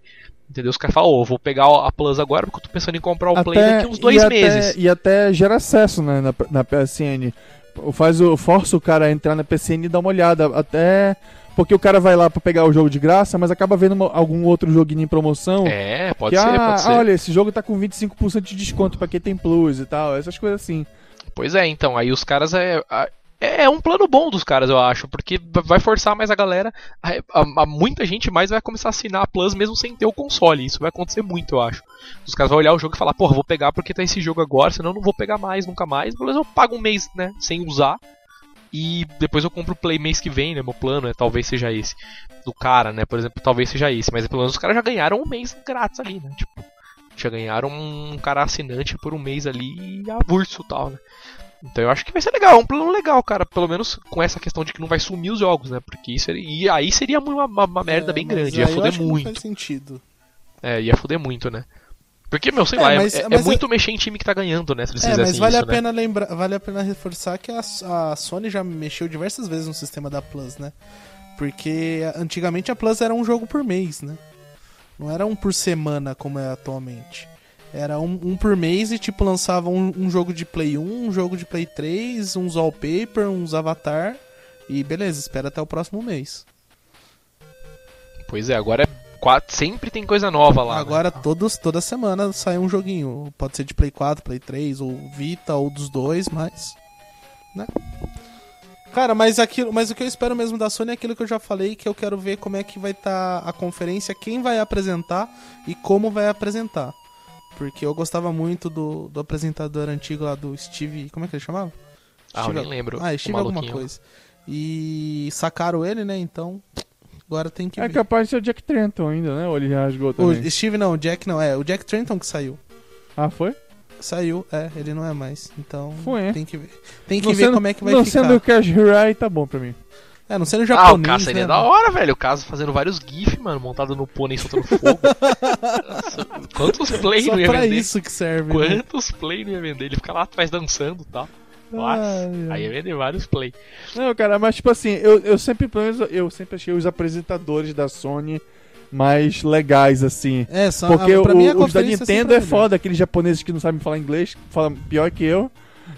Entendeu? Os caras falam, ô, eu vou pegar a Plus agora porque eu tô pensando em comprar o Play daqui uns dois e meses. Até, e até gera acesso né, na, na PSN. Faz o, força o cara a entrar na PSN e dar uma olhada. Até porque o cara vai lá pra pegar o jogo de graça, mas acaba vendo uma- algum outro joguinho em promoção. É, pode que, ser, ah, pode ser. olha, esse jogo tá com 25% de desconto pra quem tem Plus e tal, essas coisas assim. Pois é, então, aí os caras é. É é um plano bom dos caras, eu acho, porque va- vai forçar mais a galera. A, a- a- muita gente mais vai começar a assinar a Plus mesmo sem ter o console. Isso vai acontecer muito, eu acho. Os caras vão olhar o jogo e falar, porra, vou pegar porque tá esse jogo agora, senão eu não vou pegar mais, nunca mais. Beleza, eu pago um mês, né, sem usar. E depois eu compro o Play mês que vem, né? Meu plano é talvez seja esse. Do cara, né? Por exemplo, talvez seja esse. Mas pelo menos os caras já ganharam um mês grátis ali, né? Tipo, já ganharam um cara assinante por um mês ali e avulso e tal, né? Então eu acho que vai ser legal, é um plano legal, cara. Pelo menos com essa questão de que não vai sumir os jogos, né? Porque isso e aí seria uma, uma, uma merda É, bem grande, ia foder que não muito. faz sentido. É, ia foder muito, né? Porque, meu, sei É, lá, é- mas- é, é mas muito mexer em time que tá ganhando, né? Se eles É, mas vale isso, a né? pena lembrar, vale a pena reforçar que a, a Sony já mexeu diversas vezes no sistema da Plus, né? Porque antigamente a Plus era um jogo por mês, né? Não era um por semana como é atualmente. Era um, um por mês e tipo lançava um, um jogo de Play 1, um jogo de Play 3, uns wallpaper, uns avatar e beleza, espera até o próximo mês. Pois é, agora é quatro, sempre tem coisa nova lá. né? Agora todos, toda semana sai um joguinho. Pode ser de Play 4, Play 3, ou Vita, ou dos dois, mas. Né? Cara, mas aquilo, mas o que eu espero mesmo da Sony é aquilo que eu já falei, que eu quero ver como é que vai estar a conferência, quem vai apresentar e como vai apresentar. Porque eu gostava muito do, do apresentador antigo lá do Steve. Como é que ele chamava? Ah, eu Steve- nem lembro. Ah, Steve alguma coisa. E sacaram ele, né? Então. Agora tem que É ver. capaz de ser o Jack Trenton ainda, né? Ou ele rasgou também. O Steve não, o Jack não, é o Jack Trenton que saiu. Ah, foi? Saiu, é, ele não é mais. Então Foi, é. tem que ver. Tem que Não ver sendo- como é que vai Não ficar. sendo o Cash Hirai, tá bom pra mim. É, não sendo Ah, o japonês, caso né? seria da hora, velho. O caso fazendo vários GIF, mano, montado no pônei soltando fogo. Nossa, Quantos play Só não ia pra vender? isso que serve. né? Quantos play não ia vender? Ele fica lá atrás dançando e tal. Nossa, ai. aí ia vender vários play. Não, cara, mas tipo assim, eu, eu sempre, pelo menos, eu sempre achei os apresentadores da Sony mais legais, assim. É, só, Porque ah, pra o- mim a os da conferência Nintendo é melhor. foda, aqueles japoneses que não sabem falar inglês, falam pior que eu.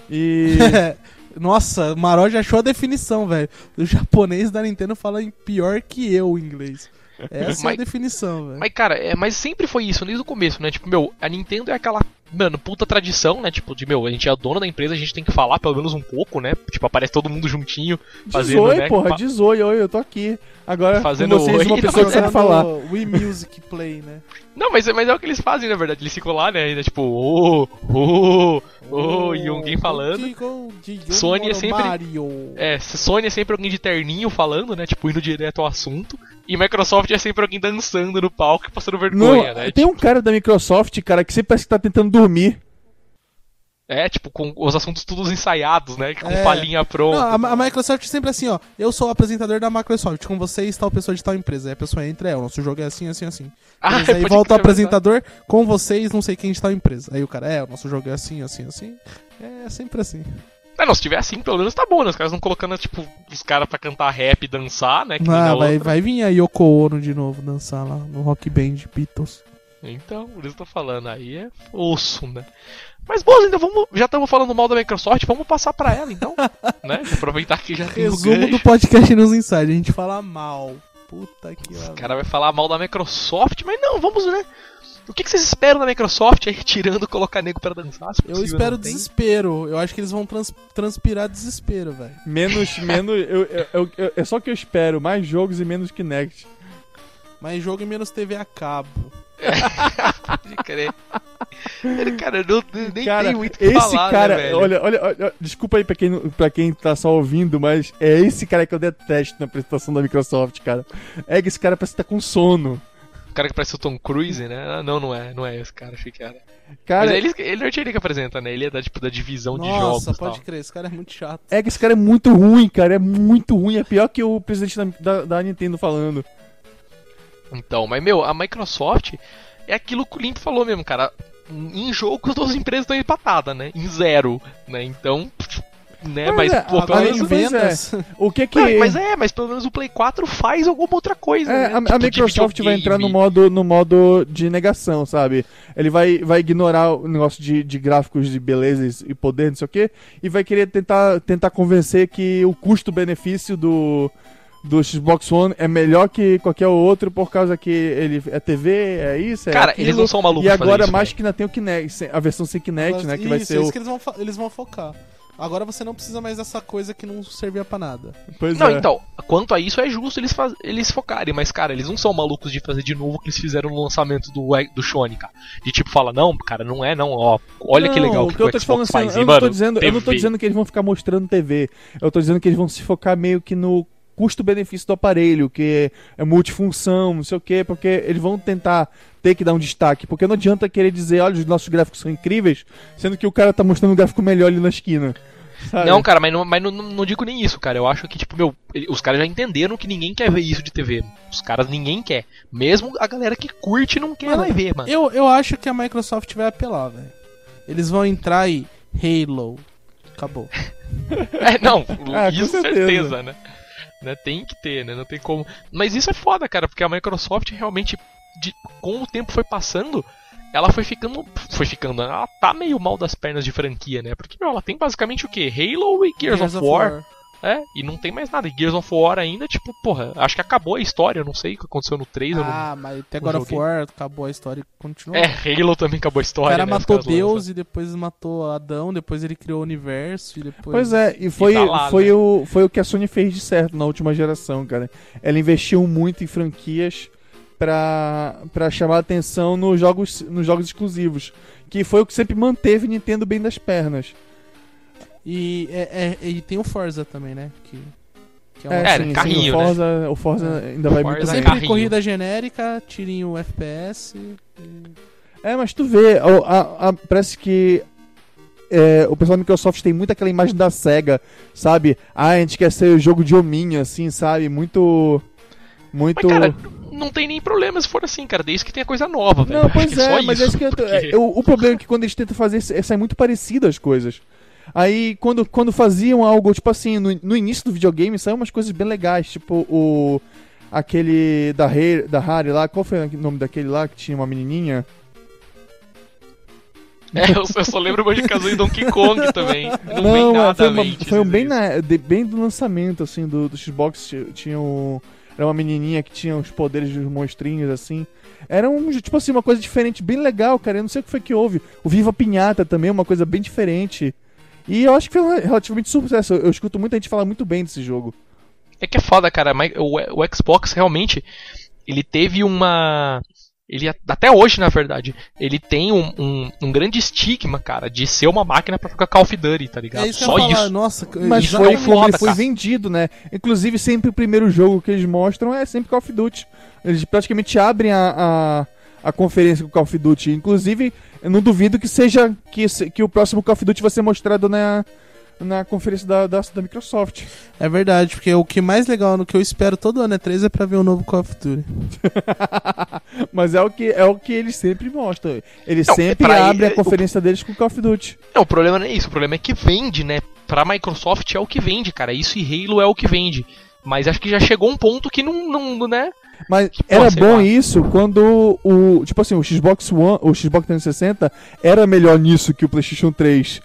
E. Nossa, o Maró já achou a definição, velho. O japonês da Nintendo fala em pior que eu o inglês. Essa é a Mas- definição, velho. Mas, cara, é, mas sempre foi isso, desde o começo, né? Tipo, meu, a Nintendo é aquela, mano, puta tradição, né? Tipo, de, meu, a gente é a dona da empresa, a gente tem que falar pelo menos um pouco, né? Tipo, aparece todo mundo juntinho, fazendo, Dizoi, né? porra, dizoi, oi, eu tô aqui. Agora, Fazendo vocês, oi. uma pessoa que Fazendo sabe falar. Wii Music Play, né? Não, mas, mas é o que eles fazem, na verdade. Eles ficam lá, né? Ainda, tipo, ô, ô, ô, e alguém falando. Sony é sempre-. É, Sony é sempre alguém de terninho falando, né? Tipo, indo direto ao assunto. E Microsoft é sempre alguém dançando no palco e passando Não, vergonha, né? tem um cara da Microsoft, cara, que sempre parece que tá tentando dormir. É, tipo, com os assuntos todos ensaiados, né? Com É. palhinha pronta. Não, a, a Microsoft sempre assim, ó. Eu sou o apresentador da Microsoft, com vocês tal pessoa de tal empresa. Aí a pessoa entra, é, o nosso jogo é assim, assim, assim. Ah, Beleza, aí volta o crer, apresentador, com vocês, não sei quem de tal empresa. Aí o cara, é, o nosso jogo é assim, assim, assim. É sempre assim. É, não, se tiver assim, pelo menos tá bom, né? Os caras não colocando, tipo, os caras pra cantar rap e dançar, né? Que Ah, vai, outra. vai vir a Yoko Ono de novo dançar lá no Rock Band Beatles. Então, por isso que eu tô falando, aí é osso, né? Mas, boas, ainda vamos. Já estamos falando mal da Microsoft, vamos passar pra ela então. né? Aproveitar que já tem o Resumo do podcast News Inside, a gente fala mal. Puta que O pariu. cara vai falar mal da Microsoft, mas não, vamos, né? O que, que vocês esperam da Microsoft aí, tirando colocar nego pra dançar? se Eu possível, espero desespero. Eu acho que eles vão trans- transpirar desespero, velho. Menos, menos. eu, eu- eu- eu- é só que eu espero, mais jogos e menos Kinect. Mais jogo e menos TV a cabo. Pode crer. Cara, eu não, nem cara, tem muito o que esse falar, cara, né, velho? olha, olha, olha, desculpa aí pra quem, pra quem tá só ouvindo, mas é esse cara que eu detesto na apresentação da Microsoft, cara. É que esse cara parece que tá com sono. O cara que parece o Tom Cruise, né? Ah, não, não é, não é esse cara, achei que era. Cara, Mas ele, ele não é ele que apresenta, né? Ele é da, tipo, da divisão de Nossa, jogos e pode tal. crer, esse cara é muito chato. é que esse cara é muito ruim, cara. É muito ruim. É pior que o presidente da, da, da Nintendo falando. Então, mas meu, a Microsoft é aquilo que o Limp falou mesmo, cara. Em jogo as duas empresas estão empatadas, né? Em zero, né? Então, né? Mas Mas, é, pô, pelo menos... vendas. O que que. Não, mas é, mas pelo menos o Play 4 faz alguma outra coisa, É, né? a, a Tipo, de Microsoft vai entrar no modo, no modo de negação, sabe? Ele vai, vai ignorar o negócio de, de gráficos de beleza e poder, não sei o quê, e vai querer tentar, tentar convencer que o custo-benefício do, do Xbox One é melhor que qualquer outro por causa que ele é TV, é isso, é Cara, aquilo, eles não são malucos E agora isso, mais velho. que ainda tem o Kinect, a versão sem Kinect, né? Que vai Isso, ser isso o... que eles vão, eles vão focar. Agora você não precisa mais dessa coisa que não servia pra nada. Pois Não, é. então, quanto a isso é justo eles, faz... eles focarem, mas, cara, eles não são malucos de fazer de novo o que eles fizeram no lançamento do, do Shone, cara. De tipo, fala, não, cara, não é, não, ó, olha que Não, legal o que, que eu tô falando assim, faz. eu não tô dizendo, eu não tô TV. dizendo que eles vão ficar mostrando TV. Eu tô dizendo que eles vão se focar meio que no custo-benefício do aparelho, que é multifunção, não sei o quê, porque eles vão tentar ter que dar um destaque, porque não adianta querer dizer, olha, os nossos gráficos são incríveis, sendo que o cara tá mostrando um gráfico melhor ali na esquina. sabe? Não, cara, mas, não, mas não, não, digo nem isso, cara. Eu acho que, tipo, meu, os caras já entenderam que ninguém quer ver isso de TV. Os caras ninguém quer. Mesmo a galera que curte não quer Mano, vai ver, mano. Eu, eu acho que a Microsoft vai apelar, velho. Eles vão entrar e Halo. Acabou. É, não, com isso certeza. certeza, né? Né? Tem que ter, né? Não tem como. Mas isso é foda, cara, porque a Microsoft realmente, de, com o tempo foi passando, ela foi ficando. Foi ficando. Ela tá meio mal das pernas de franquia, né? Porque, meu, ela tem basicamente o quê? Halo e Gears, of, War. É, e não tem mais nada. E Gears of War ainda, tipo, porra, acho que acabou a história, eu não sei o que aconteceu no 3. eu não... Ah, mas até God of. War acabou a história e continua. É, Halo também acabou a o história. cara né? Matou Deus lançam. e depois matou Adão, depois ele criou o universo e depois. Pois é, e foi, tá lá, foi, né? o, foi o que a Sony fez de certo na última geração, cara. Ela investiu muito em franquias pra, pra chamar atenção nos jogos, nos jogos exclusivos. Que foi o que sempre manteve Nintendo bem das pernas. E, é, é- e tem o Forza também, né? Que, que é uma É, sim, carrinho, sim, o né? Forza, o Forza ainda vai Forza muito é bem. Sempre carrinho. corrida genérica, tirinho FPS. e- É, mas tu vê, o- a- a- parece que é, o pessoal da Microsoft tem muito aquela imagem da SEGA, sabe? Ah, a gente quer ser o jogo de hominho, assim, sabe? Muito. Muito. Mas, cara, não tem nem problema se for assim, cara, desde que tenha coisa nova, velho. Não, pois é, só mas é isso que eu porque- é, o, o problema é que quando eles tentam fazer isso, é, sai muito parecido as coisas. Aí, quando, quando faziam algo, tipo assim, no, no início do videogame, saíam umas coisas bem legais, tipo o. Aquele da, Rare, da Harry lá, qual foi o nome daquele lá que tinha uma menininha? É, eu, eu só lembro de Kazooie e Donkey Kong também. Não, Não, é, nada foi, uma- foi um bem, na, de- bem do lançamento, assim, do, do Xbox. ti- Tinha um, era uma menininha que tinha os poderes dos monstrinhos, assim. Era um, tipo assim, uma coisa diferente, bem legal, cara. Eu não sei o que foi que houve. O Viva Pinhata também, uma coisa bem diferente. E eu acho que foi um relativamente sucesso. Eu, escuto muita gente falar muito bem desse jogo. É que é foda, cara. mas O, o Xbox realmente ele teve uma. Ele, até hoje, na verdade, ele tem um, um, um grande estigma, cara, de ser uma máquina pra jogar Call of Duty, tá ligado? É isso que Só eu ia falar, isso. nossa, Mas Isso foi, é foda, foi cara. vendido, né? Inclusive, sempre o primeiro jogo que eles mostram é sempre Call of Duty. Eles praticamente abrem a, a, a conferência com Call of Duty. Inclusive, Eu não duvido que seja que, que o próximo Call of Duty vai ser mostrado na, na conferência da, da, da Microsoft. É verdade, porque o que mais legal no que eu espero todo ano é 3 é pra ver o novo Call of Duty. Mas é o que é o que eles sempre mostram. Eles Não, sempre pra abrem ele- a conferência deles com Call of Duty. Não, o problema não é isso, o problema é que vende, né? Pra Microsoft é o que vende, cara. Isso e Halo é o que vende. Mas acho que já chegou um ponto que não, não né? Mas pô, era bom lá. isso quando o, tipo assim, o Xbox One, o Xbox 360 era melhor nisso que o PlayStation 3.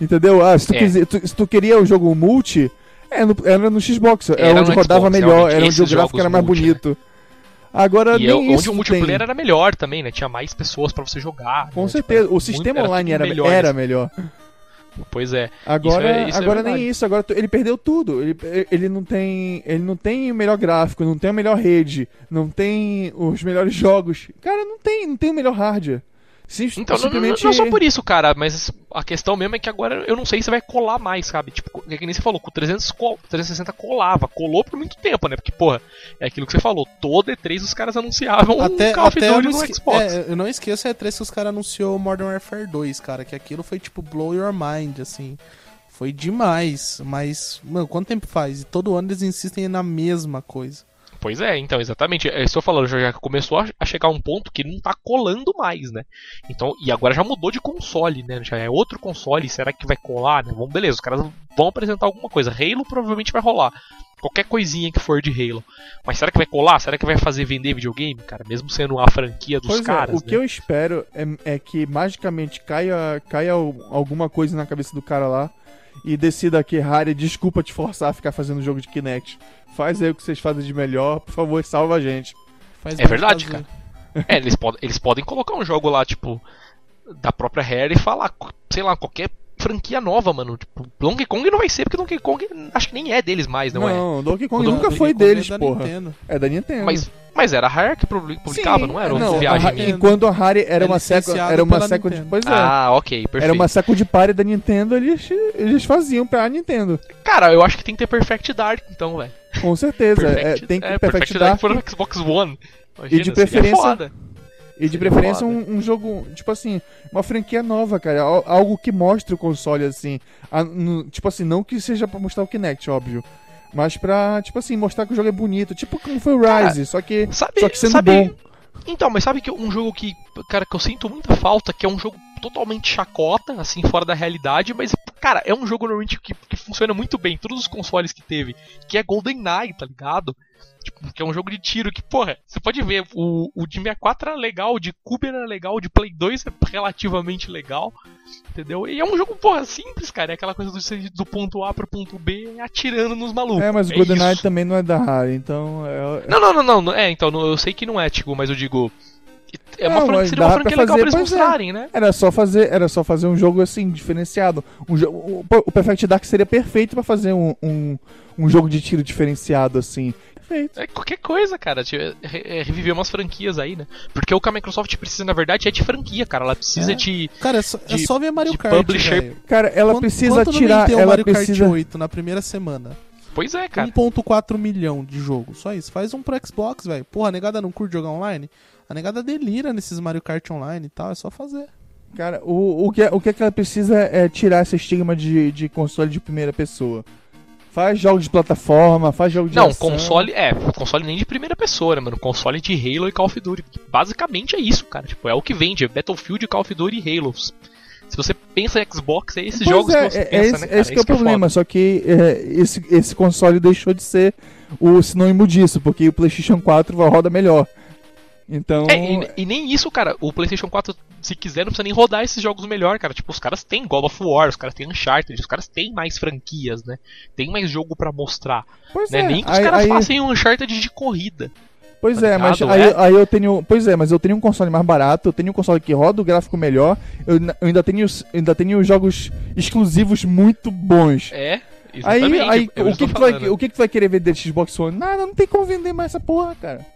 Entendeu? Ah, se tu, É. quiser- tu- se tu queria o jogo multi, é no- era no Xbox, era, Era onde rodava Xbox, melhor, era onde o gráfico era mais multi, né? bonito. Agora E é nem onde isso o multiplayer tem. era melhor também, né? Tinha mais pessoas pra você jogar. Com né? certeza, Tipo, o sistema muito- online tudo era, melhor era nesse- melhor. Pois é. Agora, Isso é- isso é agora nem verdade. isso, agora ele perdeu tudo. Ele, ele não tem, ele não tem o melhor gráfico, não tem a melhor rede, não tem os melhores jogos. Cara, não tem, não tem o melhor hardware. Sim, Então, não- não, simplesmente não só por isso, cara, mas a questão mesmo é que agora eu não sei se vai colar mais, sabe? Tipo, é que nem você falou, com o 300 col- 360 colava, colou por muito tempo, né? Porque, porra, é aquilo que você falou, todo E3 os caras anunciavam Até, um Call of até Duty não no. Xbox. é, eu não esqueço a E3 que os caras anunciou Modern Warfare 2, cara, que aquilo foi tipo blow your mind, assim. Foi demais, mas, mano, quanto tempo faz? E todo ano eles insistem na mesma coisa. Pois é, então, exatamente. É, Estou falando, já, começou a, a chegar um ponto que não tá colando mais, né? Então, e agora já mudou de console, né? Já é outro console, será que vai colar, né? Vamos, beleza, os caras vão apresentar alguma coisa. Halo provavelmente vai rolar. Qualquer coisinha que for de Halo. Mas será que vai colar? Será que vai fazer vender videogame, cara? Mesmo sendo a franquia dos Pois caras, é, o né? que eu espero é, é que magicamente caia, caia al- alguma coisa na cabeça do cara lá e decida que, Harry, desculpa te forçar a ficar fazendo jogo de Kinect. Faz aí o que vocês fazem de melhor, por favor, salva a gente. Faz É verdade, fazer. cara. É, eles, podem eles podem colocar um jogo lá, tipo, da própria Rare e falar, sei lá, qualquer franquia nova, mano. Tipo, Donkey Kong não vai ser, porque Donkey Kong acho que nem é deles mais, não, é? Não, Donkey Kong O nunca Donkey foi Kong é deles, da porra. Nintendo. É da Nintendo. Mas, mas era a Rare que publi- publicava, Sim, não era? Não, a viagem Ra- minha. enquanto a Harry era É uma seco, era uma seco de, pois é. Ah, ok, perfeito. Era uma seco de party da Nintendo, eles, eles faziam pra Nintendo. Cara, eu acho que tem que ter Perfect Dark, então, velho. Com certeza. é, Perfect, tem que é, Perfect, Perfect Dark. Dark for Xbox One. Imagina, de seria preferência- foda. E de preferência um, um jogo, tipo assim, uma franquia nova, cara. Al- Algo que mostre o console, assim. A- no- tipo assim, não que seja pra mostrar o Kinect, óbvio. Mas pra, tipo assim, mostrar que o jogo é bonito. Tipo como foi o Rise, só que. Sabe, Só que sendo sabe- bom. Então, mas sabe que um jogo que, cara, que eu sinto muita falta, que é um jogo totalmente chacota, assim, fora da realidade, mas, cara, é um jogo normalmente que, que funciona muito bem, em todos os consoles que teve, que é GoldenEye, tá ligado? Tipo, que é um jogo de tiro que, porra, você pode ver, o, o de 64 era legal, o de Cube era legal, o de Play 2 é relativamente legal, entendeu? E é um jogo, porra, simples, cara, é aquela coisa do, do ponto A pro ponto B atirando nos malucos. É, mas o GoldenEye isso. também não é da Rare, então. É, Não, não, não, não, não, é, então, eu sei que não é, Tigo, mas eu digo. É uma Não, franquia, mas seria uma franquia pra legal pra eles fazer, é. mostrarem, né? Era só fazer, era só fazer um jogo assim diferenciado. Um jo- o, o Perfect Dark seria perfeito pra fazer um, um, um jogo de tiro diferenciado assim. Perfeito. É qualquer coisa, cara. tipo, re- é, reviver umas franquias aí, né? Porque o que a Microsoft precisa, na verdade, é de franquia, cara. Ela precisa É. de. Cara, é só, é de- só ver Mario Kart, publisher. Cara, ela Quanto- precisa quanto tirar, ela Mario precisa Kart 8 na primeira semana. Pois é, cara. 1.4 milhão de jogo, só isso. Faz um pro Xbox, velho. Porra, negada não curte jogar online? A negada delira nesses Mario Kart online e tal, é só fazer. Cara, o, o, que, o que ela precisa é tirar esse estigma de, de console de primeira pessoa. Faz jogos de plataforma, faz jogo de Não, ação. console. É, console nem de primeira pessoa, né, mano? Console de Halo e Call of Duty. Basicamente é isso, cara. Tipo, é o que vende. É Battlefield, Call of Duty e Halo. Se você pensa em Xbox, é esses Pois jogos é, que você é, pensa, é esse, né, cara? esse que é o problema, só que é, esse, esse console deixou de ser o sinônimo disso, porque o PlayStation 4 vai roda melhor. Então, É, e, e nem isso, cara. O PlayStation 4, se quiser, não precisa nem rodar esses jogos melhor, cara. Tipo, os caras têm God of War, os caras têm Uncharted, os caras têm mais franquias, né? Tem mais jogo pra mostrar. pois Né? é, Nem que os aí- caras aí- façam um Uncharted de corrida. Pois tá é, mas ligado? aí, É. aí eu tenho. Pois é, mas eu tenho um console mais barato, eu tenho um console que roda o gráfico melhor, eu, ainda- eu ainda tenho ainda tenho jogos exclusivos muito bons. É, Aí, exatamente. aí é o que, que, tu vai, o que, que tu vai querer vender de Xbox One? Nada, não tem como vender mais essa porra, cara.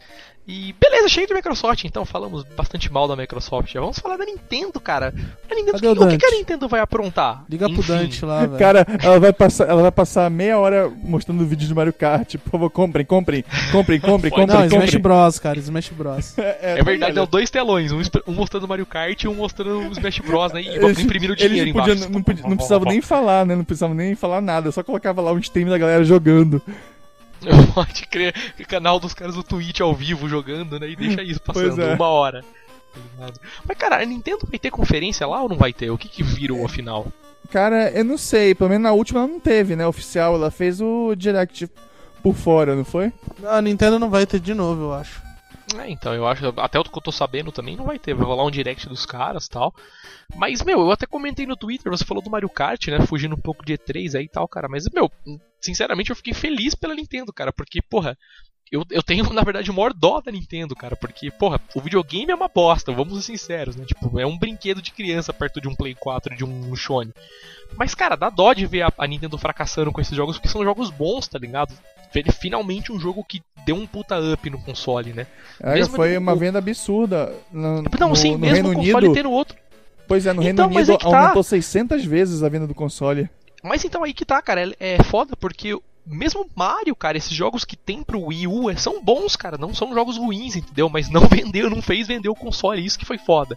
E beleza, cheio de Microsoft, então falamos bastante mal da Microsoft. Já vamos falar da Nintendo, cara. A Nintendo, Cadê o o, que, o que que a? Nintendo vai aprontar? Liga pro Enfim. Dante lá, velho. Cara, ela vai, passar, ela vai passar meia hora mostrando vídeos do Mario Kart. Por favor, comprem, comprem, comprem, comprem, comprem, não, Smash comprem. Bros, cara, Smash Bros. É verdade, é dois telões, um, um mostrando Mario Kart e um mostrando o Smash Bros, né? E vamos imprimir o dinheiro eles podiam, embaixo. não, podia- não precisava nem falar, né? Não precisava nem falar nada. Só colocava lá um stream da galera jogando. Pode crer, o canal dos caras do Twitch ao vivo jogando, né? E deixa isso passando é. uma hora. Mas, cara, a Nintendo vai ter conferência lá ou não vai ter? O que que virou afinal? Cara, eu não sei. Pelo menos na última ela não teve, né? Oficial. Ela fez o Direct por fora, não foi? Não, a Nintendo não vai ter de novo, eu acho. É, então, eu acho, até o que eu tô sabendo também não vai ter, vai rolar um direct dos caras tal. Mas, meu, eu até comentei no Twitter, você falou do Mario Kart, né? Fugindo um pouco de E3 aí e tal, cara. Mas, meu, sinceramente eu fiquei feliz pela Nintendo, cara, porque, porra. Eu, eu tenho, na verdade, o maior dó da Nintendo, cara, porque, porra, o videogame é uma bosta, vamos ser sinceros, né? Tipo, é um brinquedo de criança perto de um Play 4 de um Sony. Mas, cara, dá dó de ver a, a Nintendo fracassando com esses jogos, porque são jogos bons, tá ligado? Finalmente um jogo que deu um puta up no console, né? É, Mesmo foi no- uma venda absurda. No, Não, sim, no mesmo Reino o console Unido. tendo outro. Pois é, no Então, Reino Unido é tá. aumentou 600 vezes a venda do console. Mas então aí que tá, cara, é, é foda porque mesmo Mario, cara, esses jogos que tem pro Wii U é- são bons, cara, não são jogos ruins, entendeu? Mas não vendeu, não fez vender o console, isso que foi foda.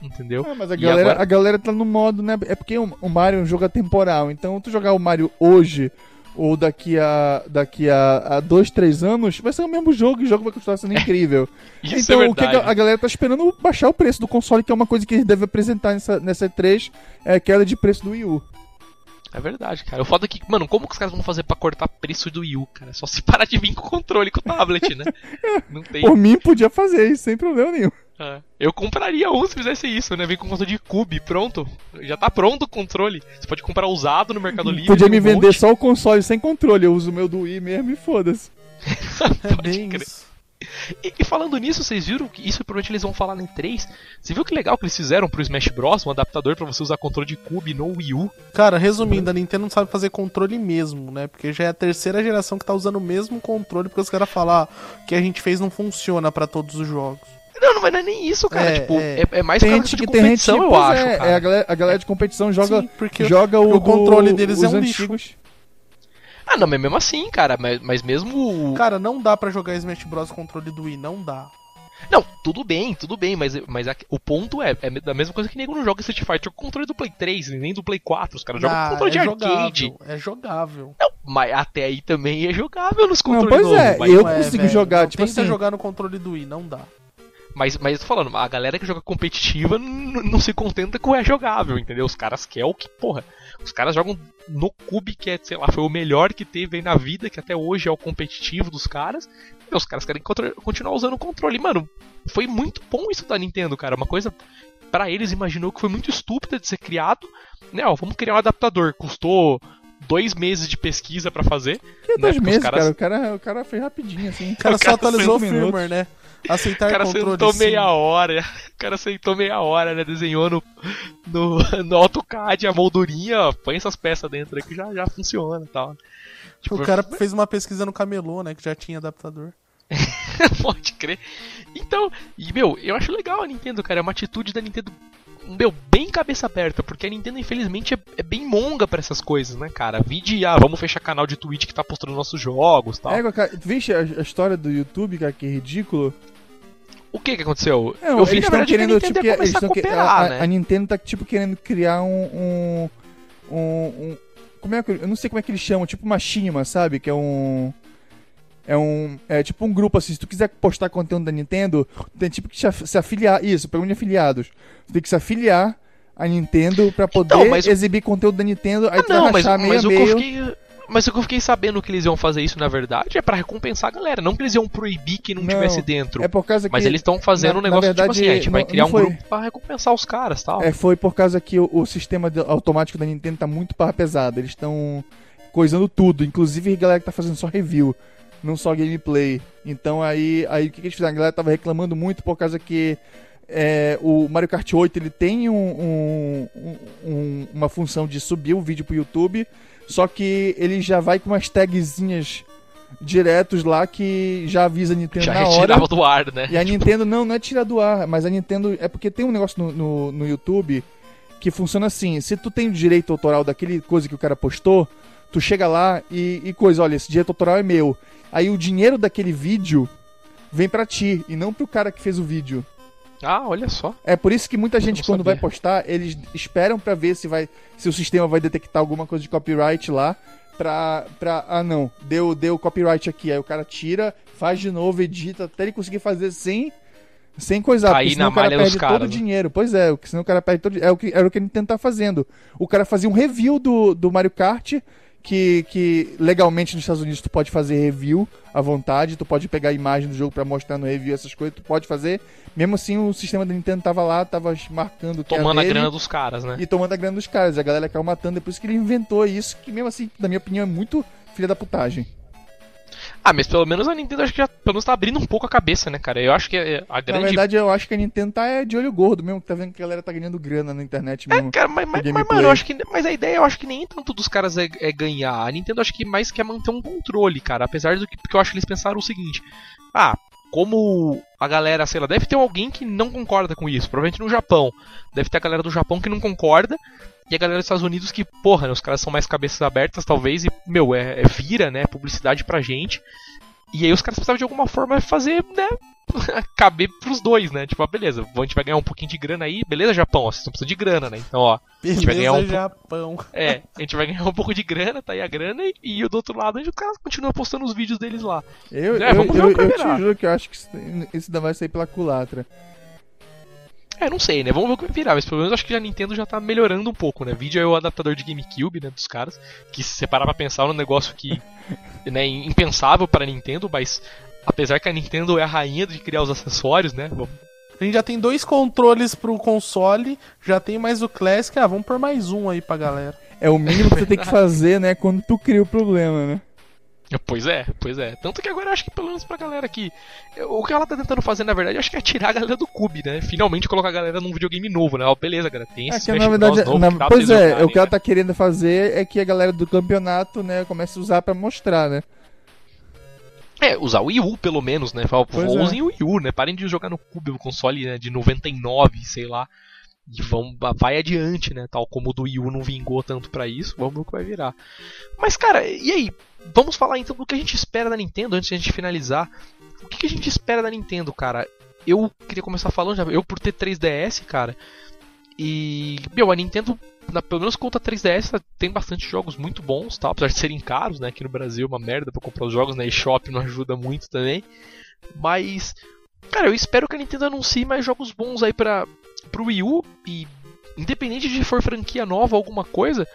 Entendeu? Ah, mas a galera, agora- a galera tá no modo, né? É porque o Mario é um jogo atemporal. Então, tu jogar o Mario hoje ou daqui a daqui a, a dois, três anos, vai ser o mesmo jogo e o jogo vai continuar sendo incrível. Isso então, é o que a, verdade. a galera tá esperando baixar o preço do console, que é uma coisa que eles devem apresentar nessa, nessa E3, é a queda de preço do Wii U. É verdade, cara. O foda é que, mano, como que os caras vão fazer pra cortar preço do Wii U, cara? Só se parar de vir com o controle com o tablet, né? Não tem. Por mim, podia fazer isso, sem problema nenhum. É. Eu compraria um se fizesse isso, né? Vem com controle de Cube, pronto. Já tá pronto o controle. Você pode comprar usado no Mercado Livre. Podia me um vender monte. só o console sem controle, eu uso o meu do Wii mesmo e foda-se. É Pode bem crer. isso. E, e falando nisso, vocês viram que isso provavelmente eles vão falar em 3. Você viu que legal que eles fizeram pro Smash Bros? Um adaptador pra você usar controle de Cube no Wii U. Cara, resumindo, a Nintendo não sabe fazer controle mesmo, né? Porque já é a terceira geração que tá usando o mesmo controle, porque os caras falam ah, o que a gente fez não funciona pra todos os jogos. Não, não, mas não é nem isso, cara. É, tipo, é. é, é mais Tem gente de que tem gente competição, que, eu acho, é, cara. é a, galera, a galera de competição joga, Sim, porque joga o, o controle deles os é um lixo. Ah, não, mas mesmo assim, cara. Mas, mas mesmo. o- Cara, não dá pra jogar Smash Bros controle do Wii, não dá. Não, tudo bem, tudo bem, mas, mas a- o ponto é, é da mesma coisa que nego não joga Street Fighter com controle do Play 3, nem do Play 4. Os caras jogam com controle de é arcade. jogável, é jogável. Não, mas até aí também é jogável nos Não, controles pois novos. é, mas- eu Ué, consigo velho, jogar, não tipo assim. jogar no controle do Wii, não dá. Mas, mas eu tô falando, a galera que joga competitiva não se contenta com o é jogável, entendeu? Os caras querem o que, porra. Os caras jogam no Cube, que é, sei lá, foi o melhor que teve aí na vida, que até hoje é o competitivo dos caras. E os caras querem continuar usando o controle. Mano, foi muito bom isso da Nintendo, cara. Uma coisa, pra eles, imaginou que foi muito estúpida de ser criado. Né, ó, vamos criar um adaptador. Custou dois meses de pesquisa pra fazer. Que dois né, porque os meses, caras- cara. O cara. O cara fez rapidinho, assim. O cara O só cara atualizou o firmware, né? Aceitar O cara controle sentou sim. meia hora. O cara sentou meia hora, né? Desenhou no, no, no AutoCAD a moldurinha, ó, põe essas peças dentro aí que já, já funciona e tal. Tipo, O cara fez uma pesquisa no camelô, né? Que já tinha adaptador. pode crer. Então, e meu, eu acho legal a Nintendo, cara. É uma atitude da Nintendo, meu, bem cabeça aberta. Porque a Nintendo, infelizmente, é, é bem monga pra essas coisas, né, cara? Vide, ah, vamos fechar canal de Twitch que tá postando nossos jogos e tal. É, cara, vixe, a, a história do YouTube, cara, que é ridículo. O que que aconteceu? Não, eu vi, eles estão verdade, que a querendo, Nintendo tipo, eles a cooperar, a, a- né? a Nintendo tá, tipo, querendo criar um. um, um, um- como é que. Eu não sei como é que eles chamam, tipo uma Shima, sabe? Que é um. É um. É tipo um grupo assim, se tu quiser postar conteúdo da Nintendo, tem tipo que se af- se afiliar. Isso, programa de afiliados. Tu tem que se afiliar à Nintendo pra poder Então, mas- exibir conteúdo da Nintendo. Aí Ah, tu vai não, mas, meio mas meio. fiquei. Mas o que eu fiquei sabendo que eles iam fazer isso, na verdade, é pra recompensar a galera. Não que eles iam proibir que não, Não, tivesse dentro. É por causa que. Mas eles estão fazendo na- um negócio na verdade, tipo assim, a gente vai não- criar não um grupo pra recompensar os caras tal. É, foi por causa que o, o sistema de- automático da Nintendo tá muito pesado. Eles estão coisando tudo, inclusive a galera que tá fazendo só review, não só gameplay. Então aí, aí o que, que eles fizeram? A galera tava reclamando muito por causa que é, o Mario Kart 8 ele tem um- um- um- um- uma função de subir o vídeo pro YouTube, só que ele já vai com umas tagzinhas diretos lá que já avisa a Nintendo Já na hora. retirava do ar, né? E a Nintendo não, não é tirar do ar, mas a Nintendo. É porque tem um negócio no, no, no YouTube que funciona assim: se tu tem o direito autoral daquele coisa que o cara postou, tu chega lá e, e coisa, olha, esse direito autoral é meu. Aí o dinheiro daquele vídeo vem pra ti e não pro cara que fez o vídeo. Ah, olha só. É por isso que muita gente, quando sabia. vai postar, eles esperam pra ver se vai. se o sistema vai detectar alguma coisa de copyright lá. Pra. pra ah não, deu, deu copyright aqui. Aí o cara tira, faz de novo, edita, até ele conseguir fazer sem. Sem coisar, porque senão na o cara malha dos perde todo o né? dinheiro. Pois é, senão o cara perde todo é o que Era o que a Nintendo tá fazendo. O cara fazia um review do, do Mario Kart, que, que legalmente nos Estados Unidos tu pode fazer review à vontade, tu pode pegar a imagem do jogo pra mostrar no review, essas coisas, tu pode fazer. Mesmo assim, o sistema da Nintendo tava lá, tava marcando Tomando era a dele grana dos caras, né? e tomando a grana dos caras. A galera caiu matando, é por isso que ele inventou isso, que mesmo assim, na minha opinião, é muito filha da putagem. Ah, mas pelo menos a Nintendo acho que já pelo menos tá abrindo um pouco a cabeça, né, cara? Eu acho que é, a Na grande. verdade, eu acho que a Nintendo tá é, de olho gordo mesmo, tá vendo que a galera tá ganhando grana na internet mesmo. Cara, mas, mas, mas, mano, eu acho que. Mas a ideia eu acho que nem tanto dos caras é, é ganhar. A Nintendo acho que mais quer manter um controle, cara. Apesar do que. Porque eu acho que eles pensaram o seguinte. Ah, como a galera, sei lá, deve ter alguém que não concorda com isso. Provavelmente no Japão. Deve ter a galera do Japão que não concorda. E a galera dos Estados Unidos que, porra, né, os caras são mais cabeças abertas, talvez, e, meu, é, é vira, né? Publicidade pra gente. E aí os caras precisavam de alguma forma fazer, né? caber pros dois, né? Tipo, ah, beleza, a gente vai ganhar um pouquinho de grana aí, beleza, Japão? Ó, vocês não precisam de grana, né? Então, ó, gente vai ganhar Beleza, um Japão. é, a gente vai ganhar um pouco de grana, tá aí a grana, e, e do outro lado a gente, o cara continua postando os vídeos deles lá. Eu, É, eu, eu, eu te juro que eu acho que isso, isso ainda vai sair pela culatra. É, não sei, né? Vamos ver o que vai virar, mas pelo menos acho que a Nintendo já tá melhorando um pouco, né? Vídeo é o adaptador de GameCube, né, dos caras, que se você parar pra pensar é um negócio que, né, impensável para a Nintendo, mas apesar que a Nintendo é a rainha de criar os acessórios, né? vamos- A gente já tem dois controles pro console, já tem mais o Classic. Ah, vamos por mais um aí pra galera. É o mínimo que você tem que fazer, né, quando tu cria o problema, né? Pois é, pois é. Tanto que agora eu acho que pelo menos pra galera que. O que ela tá tentando fazer, na verdade, eu acho que é tirar a galera do Cube, né? Finalmente colocar a galera num videogame novo, né? Ó, beleza, galera, tem É esse que, Smash na verdade, novo na- que pra pois é, jogarem, o que ela né? tá querendo fazer é que a galera do campeonato, né, comece a usar pra mostrar, né? É, usar o Wii U pelo menos, né? Fala, Pois é. usem o Wii U, né? Parem de jogar no Cube, o console né, de 99, sei lá. E vão, vai adiante, né? Tal como o do Wii U não vingou tanto pra isso, vamos ver o que vai virar. Mas, cara, e aí? Vamos falar então do que a gente espera da Nintendo antes de a gente finalizar. O que, a gente espera da Nintendo, cara? Eu queria começar falando, já, eu por ter 3DS, cara. E, meu, a Nintendo, na, pelo menos conta 3DS, tem bastante jogos muito bons, tá? Apesar de serem caros, né? Aqui no Brasil é uma merda pra comprar os jogos, né? E shop não ajuda muito também. Mas, cara, eu espero que a Nintendo anuncie mais jogos bons aí pra, pro Wii U. E, independente de for franquia nova ou alguma coisa,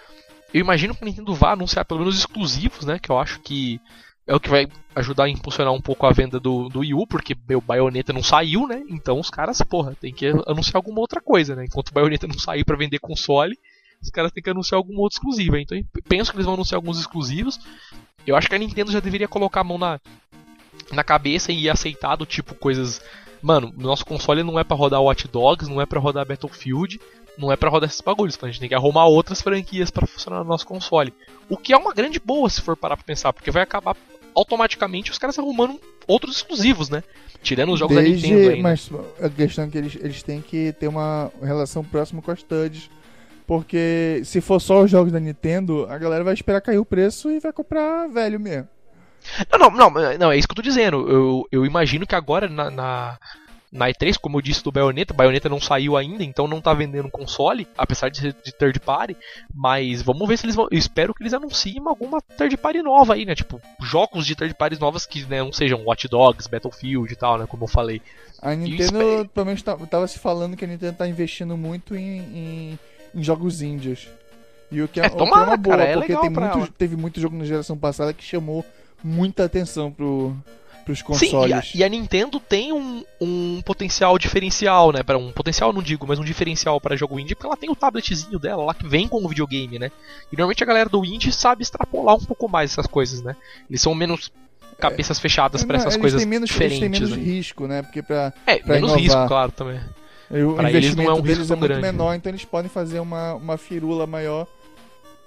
eu imagino que a Nintendo vá anunciar pelo menos exclusivos, né? Que eu acho que é o que vai ajudar a impulsionar um pouco a venda do, do Wii U, porque meu Bayonetta não saiu, né? Então os caras, porra, tem que anunciar alguma outra coisa, né? Enquanto o Bayonetta não sair pra vender console, os caras têm que anunciar algum outro exclusivo. Então penso que eles vão anunciar alguns exclusivos. Eu acho que a Nintendo já deveria colocar a mão na, na cabeça e aceitar do tipo coisas. Mano, nosso console não é pra rodar Watch Dogs, não é pra rodar Battlefield, não é pra rodar esses bagulhos. Então a gente tem que arrumar outras franquias pra funcionar no nosso console. O que é uma grande boa se for parar pra pensar, porque vai acabar automaticamente os caras arrumando outros exclusivos, né? Tirando os jogos da Nintendo ainda. Mas a questão é que eles, eles têm que ter uma relação próxima com as TUDs. Porque se for só os jogos da Nintendo, a galera vai esperar cair o preço e vai comprar velho mesmo. Não, não, não, não, é isso que eu tô dizendo. Eu, eu imagino que agora na, na, na E3, como eu disse do Bayonetta, Bayonetta não saiu ainda, então não tá vendendo console, apesar de ser de third party. Mas vamos ver se eles vão. Eu espero que eles anunciem alguma third party nova aí, né? Tipo, jogos de third parties novas que né, não sejam Watch Dogs, Battlefield e tal, né? Como eu falei. A Nintendo, espero- pelo menos, tá- tava se falando que a Nintendo tá investindo muito em, em, em jogos indies. E o que é, É, é tomara, uma boa, cara, é porque tem muito, teve muito jogo na geração passada que chamou muita atenção pro, pros Sim, consoles. e a, e a Nintendo tem um, um potencial diferencial, né? Para um potencial não digo, mas um diferencial para jogo indie, porque ela tem o tabletzinho dela lá que vem com o videogame, né? E normalmente a galera do indie sabe extrapolar um pouco mais essas coisas, né? Eles são menos cabeças fechadas para Não, essas eles coisas menos, eles têm diferentes. menos né? risco, né? Porque pra, É, pra menos inovar. risco, claro, também. o Pra eles investimento não é um risco deles é muito grande, menor, então eles podem fazer uma, uma firula maior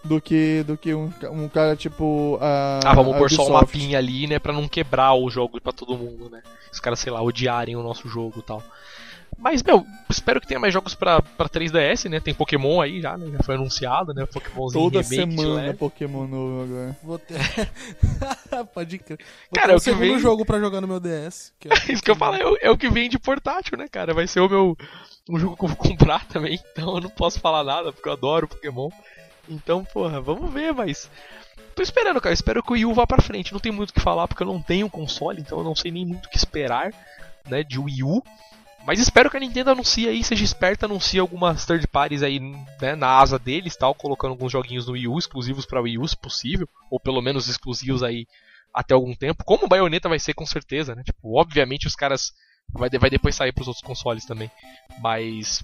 do que, do que um, um cara tipo. A, Ah, vamos a pôr só um Ubisoft. mapinha ali, né? Pra não quebrar o jogo pra todo mundo, né? Os caras, sei lá, odiarem o nosso jogo e tal. Mas, meu, espero que tenha mais jogos pra, pra 3DS, né? Tem Pokémon aí já, né? Já foi anunciado, né? Pokémonzinho Toda remake de semana leve. Pokémon novo agora. Vou ter. Pode crer. Vou Cara, ter é o que segundo vem- jogo pra jogar no meu DS. que é o Isso que eu falo é, o- é o que vem de portátil, né, cara? Vai ser o meu. Um jogo que eu vou comprar também, então eu não posso falar nada, porque eu adoro Pokémon. Então, porra, vamos ver, mas. Tô esperando, cara. Espero que o Wii U vá pra frente. Não tem muito o que falar, porque eu não tenho console, então eu não sei nem muito o que esperar, né, de Wii U. Mas espero que a Nintendo anuncie aí, seja esperta, anuncie algumas third parties aí, né, na asa deles, tal, colocando alguns joguinhos no Wii U, exclusivos pra Wii U, se possível, ou pelo menos exclusivos aí até algum tempo. Como o Bayonetta vai ser com certeza, né? Tipo, obviamente os caras vai, vai depois sair pros outros consoles também, mas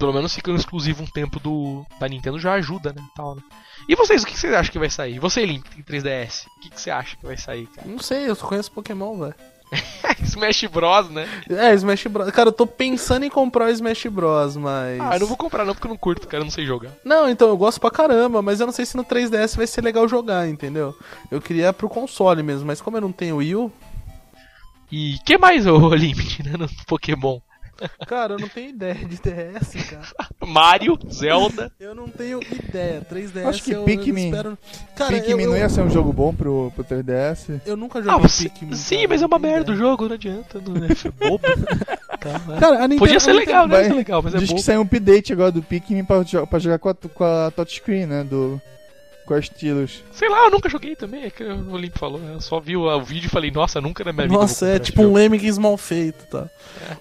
pelo menos ficando exclusivo um tempo do da Nintendo já ajuda, né, tal, né? E vocês, o que vocês acham que vai sair? Você, Link, tem 3DS, o que, que você acha que vai sair, cara? Não sei, eu só conheço Pokémon, velho. Smash Bros, né? É, Smash Bros. Cara, eu tô pensando em comprar o Smash Bros, mas. Ah, eu não vou comprar não porque eu não curto, cara, eu não sei jogar. Não, então, eu gosto pra caramba, mas eu não sei se no 3DS vai ser legal jogar, entendeu? Eu queria pro console mesmo, mas como eu não tenho Wii U, E que mais, ô Limit, né, no Pokémon? Cara, eu não tenho ideia de DS, cara. Mario, Zelda. Eu não tenho ideia. 3DS Acho que eu, Pikmin- eu espero. Cara, Pikmin eu, não eu, ia ser um jogo bom pro, pro 3DS. eu nunca Ah, joguei você, Pikmin. sim, cara, mas é não uma merda o jogo, não adianta, não é bobo. Tá, né? Cara, a Nintendo, Podia ser legal, né? vai- ser legal, mas é Diz bobo. que saiu um update agora do Pikmin pra, pra jogar com a, com a touchscreen, né? Do, as estilos. Sei lá, eu nunca joguei também, é que o Limp falou. né? Eu só vi o, o vídeo e falei, nossa, nunca na minha vida. Nossa, é tipo um. Lemmings mal feito, tá?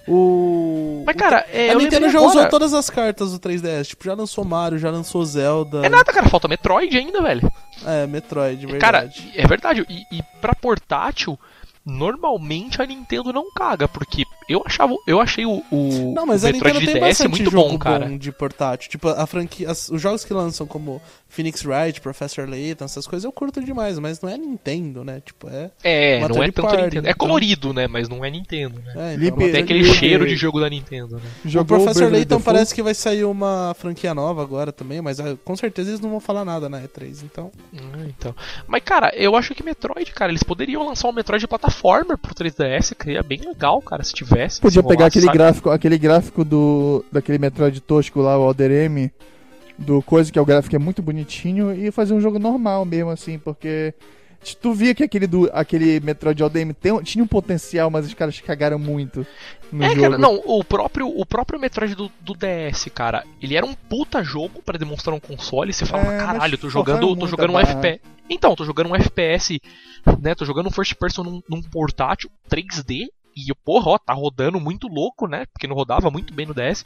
O. Mas, cara, é, a Nintendo já agora. usou todas as cartas do 3DS. Tipo, já lançou Mario, já lançou Zelda. É nada, cara, falta Metroid ainda, velho. É, Metroid, verdade. Cara, é verdade. E, e pra portátil, normalmente a Nintendo não caga, porque eu achava, eu achei o, o, Não, mas o a Metroid Nintendo de tem DS muito jogo bom, cara. de portátil. Tipo, a franquia, as- os jogos que lançam como Phoenix Wright, Professor Layton, essas coisas eu curto demais, mas não é Nintendo, né? Tipo, é. É, não é tanto party, Nintendo. É então. colorido, né? Mas não é Nintendo, né? é Lipe- então, Tem aquele Ele- cheiro de jogo da Nintendo, né? o Jogou Professor Bravely Layton Default? parece que vai sair uma franquia nova agora também, mas ah, com certeza eles não vão falar nada na E3, então. Ah, então. Mas, cara, eu acho que Metroid, cara, eles poderiam lançar um Metroid de plataforma pro 3DS, que seria bem legal, cara, se tivesse. Podia pegar aquele sabe? gráfico, aquele gráfico do daquele Metroid tosco lá, o Alder M, do coisa que é o gráfico é muito bonitinho e fazer um jogo normal mesmo assim, porque tu via que aquele do aquele Metroid Alder M tem, tinha um potencial, mas os caras cagaram muito no É, jogo. cara, não, o próprio, o próprio Metroid do, do DS, cara, ele era um puta jogo pra demonstrar um console. Você fala, É, caralho, tô jogando, tô muito jogando um. FPS. Então, tô jogando um FPS, né? Tô jogando um first person num, num portátil 3D. E, porra, ó, tá rodando muito louco, né? Porque não rodava muito bem no DS.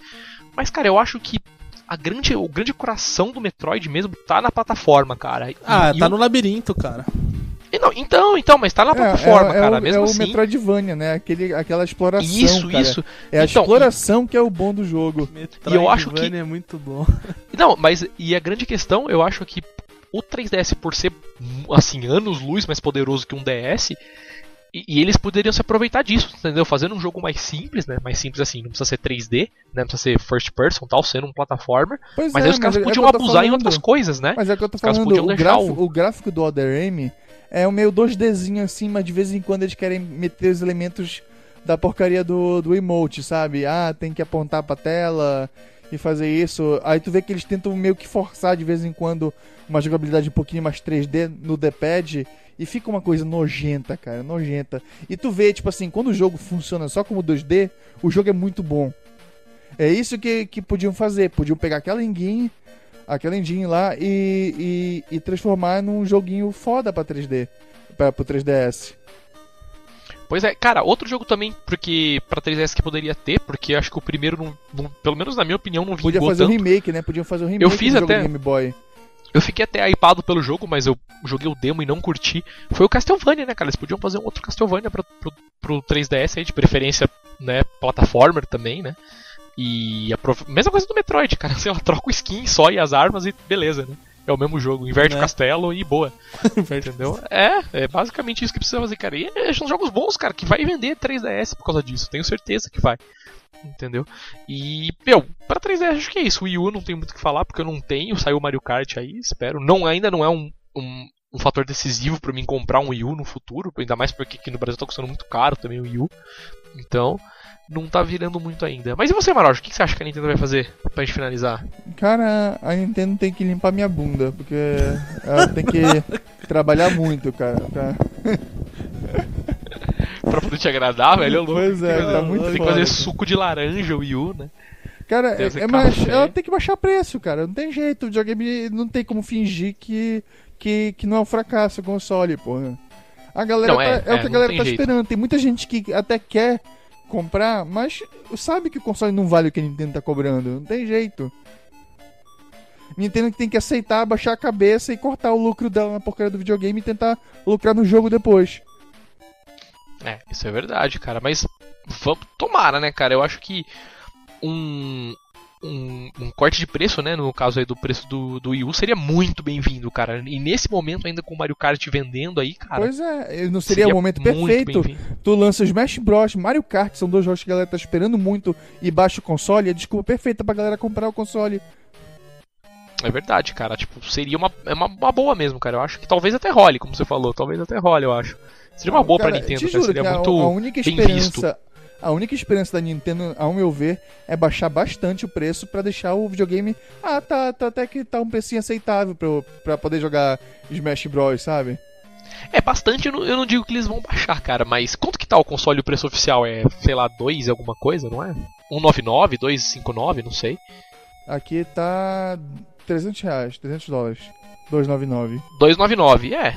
Mas, cara, eu acho que a grande, o grande coração do Metroid mesmo tá na plataforma, cara. E- Ah, e tá o- no labirinto, cara. e não, então, então, mas tá na É, plataforma, é, é cara. o, mesmo é assim. o Metroidvania, né? Aquele, aquela exploração. Isso, cara. isso. É a Então, exploração que é o bom do jogo. Metroidvania eu acho que- é muito bom. Não, mas e a grande questão, eu acho que o 3DS, por ser assim, anos luz mais poderoso que um DS, e, e eles poderiam se aproveitar disso, entendeu? Fazendo um jogo mais simples, né? Mais simples assim, não precisa ser 3D, né? Não precisa ser first person tal, sendo um platformer. Pois Mas é, aí os caras é podiam tô abusar em falando. outras coisas, né? Mas é que eu tô falando, o, gráfico, o- o gráfico do Other M é um meio 2Dzinho assim, mas de vez em quando eles querem meter os elementos da porcaria do, do emote, sabe? Ah, tem que apontar pra tela e fazer isso. Aí tu vê que eles tentam meio que forçar de vez em quando uma jogabilidade um pouquinho mais 3D no D-pad e fica uma coisa nojenta, cara, nojenta. E tu vê, tipo assim, quando o jogo funciona só como 2D, o jogo é muito bom. É isso que, que podiam fazer. Podiam pegar aquela engine, aquela engine lá e, e, e transformar num joguinho foda pra 3D. Pra, pro 3DS. Pois é, cara, outro jogo também, porque pra 3DS que poderia ter, porque acho que o primeiro, não, não- pelo menos na minha opinião, não Podia vingou fazer um tanto. remake, né? Podiam fazer um remake Eu fiz até- do Game Boy. Eu fiquei até hypado pelo jogo, mas eu joguei o demo e não curti. Foi o Castlevania, né, cara? Eles podiam fazer um outro Castlevania pro, pro, pro 3DS aí, de preferência, né, plataformer também, né? E a mesma coisa do Metroid, cara. Sei lá, troca o skin só e as armas e beleza, né? É o mesmo jogo, inverte Né? o castelo e boa. Entendeu? É, é basicamente isso que precisa fazer, cara. E é, são jogos bons, cara, que vai vender 3DS por causa disso. Tenho certeza que vai. Entendeu? E, meu, pra 3DS acho que é isso. O Wii U não tem muito o que falar, porque eu não tenho. Saiu o Mario Kart aí, espero. Não, ainda não é um, um, um fator decisivo pra mim comprar um Wii U no futuro. Ainda mais porque aqui no Brasil tá custando muito caro também o Wii U. Então, não tá virando muito ainda. Mas e você, Maroja? O que você acha que a Nintendo vai fazer pra gente finalizar? Cara, a Nintendo tem que limpar minha bunda, porque ela tem que trabalhar muito, cara. pra- Pra poder te agradar, velho? é. Pois é, tá muito Tem que fazer suco de laranja, o Wii U, né? Cara, esse é, mas ela tem que baixar preço, cara. Não tem jeito. O videogame não tem como fingir que, que, que não é um fracasso o console, porra. A galera Não, tá- é, é, é, o que a galera tá jeito. esperando. Tem muita gente que até quer comprar, mas sabe que o console não vale o que a Nintendo tá cobrando. Não tem jeito. Nintendo tem que aceitar, baixar a cabeça e cortar o lucro dela na porcaria do videogame e tentar lucrar no jogo depois. É, isso é verdade, cara. Mas vamos, tomara, né, cara? Eu acho que um, um, um corte de preço, né, no caso aí do preço do, do Wii U, seria muito bem-vindo, cara. E nesse momento, ainda com o Mario Kart vendendo aí, cara. pois é, não seria, o momento perfeito. Tu lança Smash Bros, Mario Kart, são dois jogos que a galera tá esperando muito e baixa o console, é a desculpa perfeita pra galera comprar o console. É verdade, cara. Tipo, seria uma, é uma, uma boa mesmo, cara. Eu acho que talvez até role, como você falou. Talvez até role, eu acho. Seria uma boa Cara, pra Nintendo, te cara. Seria a- muito a, única bem esperança, a única esperança da Nintendo, ao meu ver, é baixar bastante o preço pra deixar o videogame, ah, tá, tá até que tá um precinho aceitável pra poder jogar Smash Bros, sabe? É bastante, eu não, eu não digo que eles vão baixar, cara, mas quanto que tá o console o preço oficial? É, sei lá, 2 alguma coisa, não é? 199, 259, não sei. Aqui tá 300 reais, 300 dólares, 299. 299, é.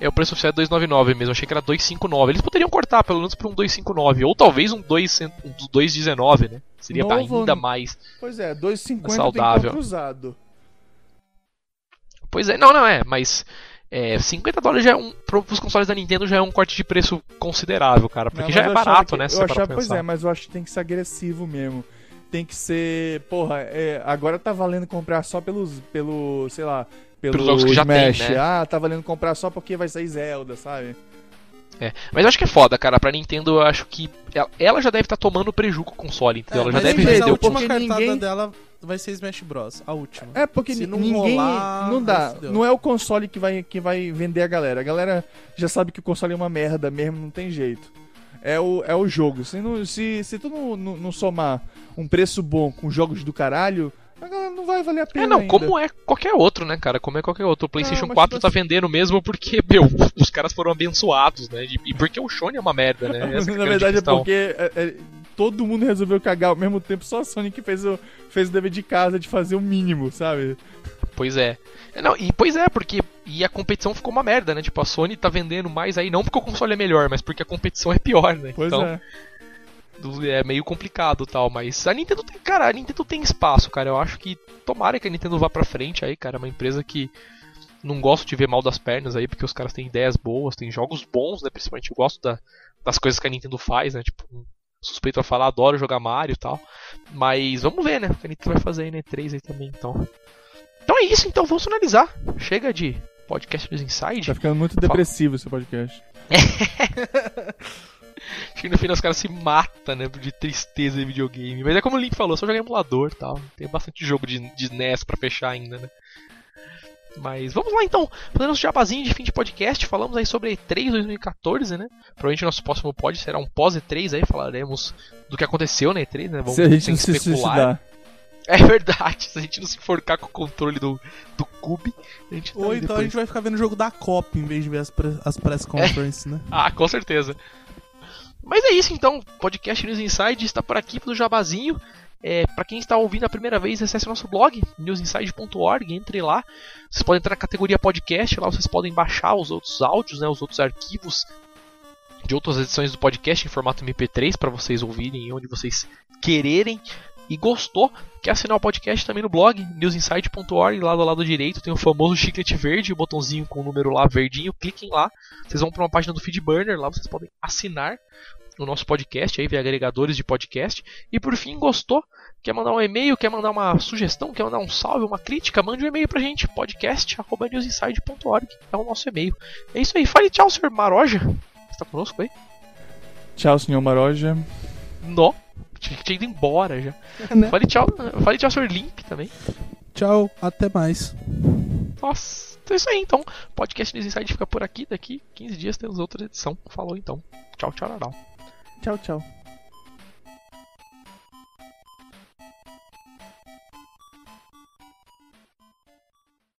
É, o preço oficial é 299 mesmo, achei que era 259. Eles poderiam cortar pelo menos pra um 259, ou talvez um 2 cent- um 219, né? Seria Novo- ainda mais. Pois é, 250 Saudável. usado. Pois é, não, não é, mas é, 50 dólares já é um. Para os consoles da Nintendo já é um corte de preço considerável, cara. Porque Não, já é barato, que- né? Eu achava, pois é, mas eu acho que tem que ser agressivo mesmo. Tem que ser. Porra, é, agora tá valendo comprar só pelos. pelo. sei lá. Pelo Pelos jogos que já tem, Smash. né? Ah, tá valendo comprar só porque vai sair Zelda, sabe? É, mas eu acho que é foda, cara. Pra Nintendo, eu acho que ela, ela já deve estar tomando preju com o console, entendeu? ela já É, deve tem mas jeito, a vender o última porque cartada ninguém- dela vai ser Smash Bros. A última. É, porque Se ni- não ninguém. rolar, não dá. Não é o console que vai, que vai vender a galera. A galera já sabe que o console é uma merda mesmo, não tem jeito. É o, é o jogo. Se, não, se, se tu não, não, não somar um preço bom com jogos do caralho, não vai valer a pena. É, não, ainda. como é qualquer outro, né, cara? Como é qualquer outro. O PlayStation mas 4 tipo tá assim- vendendo mesmo porque, meu, os caras foram abençoados, né? E porque o Sony é uma merda, né? Essa é Na verdade é questão. porque é, é, todo mundo resolveu cagar ao mesmo tempo, só a Sony que fez o, fez o dever de casa de fazer o mínimo, sabe? Pois é. É, Não, e pois é, porque. E a competição ficou uma merda, né? Tipo, a Sony tá vendendo mais aí, não porque o console é melhor, mas porque a competição é pior, né? Pois então, é. É meio complicado tal, mas a Nintendo tem, cara, a Nintendo tem espaço, cara. Eu acho que tomara que a Nintendo vá pra frente aí, cara. É uma empresa que não gosto de ver mal das pernas aí, porque os caras têm ideias boas, têm jogos bons, né? Principalmente eu gosto da- das coisas que a Nintendo faz, né? Tipo, suspeito a falar, adoro jogar Mario e tal. Mas vamos ver, né? O que a Nintendo vai fazer aí na E3 aí também, então. Então é isso, então vamos finalizar. Chega de podcast dos Inside. Tá ficando muito depressivo esse podcast. Acho que no final os caras se matam, né? De tristeza de videogame. Mas é como o Link falou, só jogar emulador e tal. Tem bastante jogo de, de NES pra fechar ainda, né? Mas vamos lá então, fazendo nosso jabazinho de fim de podcast, falamos aí sobre E3 2014, né? Provavelmente nosso próximo pod será um pós-E3 aí, falaremos do que aconteceu na E3, né? Vamos se a gente sem não se especular. suicidar. É verdade, se a gente não se enforcar com o controle do, do Cube, a gente tá Ou então a depois. gente vai ficar vendo o jogo da Copa em vez de ver as, pre- as press conferences, né? Ah, com certeza. Mas é isso então, podcast News Inside está por aqui pro Jabazinho. É, para quem está ouvindo a primeira vez, acesse nosso blog, newsinside.org, entre lá. Vocês podem entrar na categoria podcast, lá vocês podem baixar os outros áudios, né, os outros arquivos de outras edições do podcast em formato MP3 para vocês ouvirem onde vocês quererem. E gostou? Quer assinar o podcast também no blog, newsinside.org, lá do lado direito tem o famoso chiclete verde, o botãozinho com o número lá verdinho, cliquem lá. Vocês vão para uma página do Feedburner, lá vocês podem assinar o nosso podcast aí via agregadores de podcast. E por fim, gostou? Quer mandar um e-mail, quer mandar uma sugestão, quer mandar um salve, uma crítica, mande um e-mail pra gente, podcast.newsinside.org é o nosso e-mail. É isso aí, fale tchau, senhor Maroja. Você tá conosco aí? Tchau, senhor Maroja. Nó, tinha tinha ido embora já. Né? Fale tchau, fale tchau, senhor Limp também. Tchau, até mais. Nossa, então é isso aí então. Podcast News Inside fica por aqui. Daqui 15 dias temos outra edição. Falou então. Tchau, tchau, tchau. Tchau, tchau.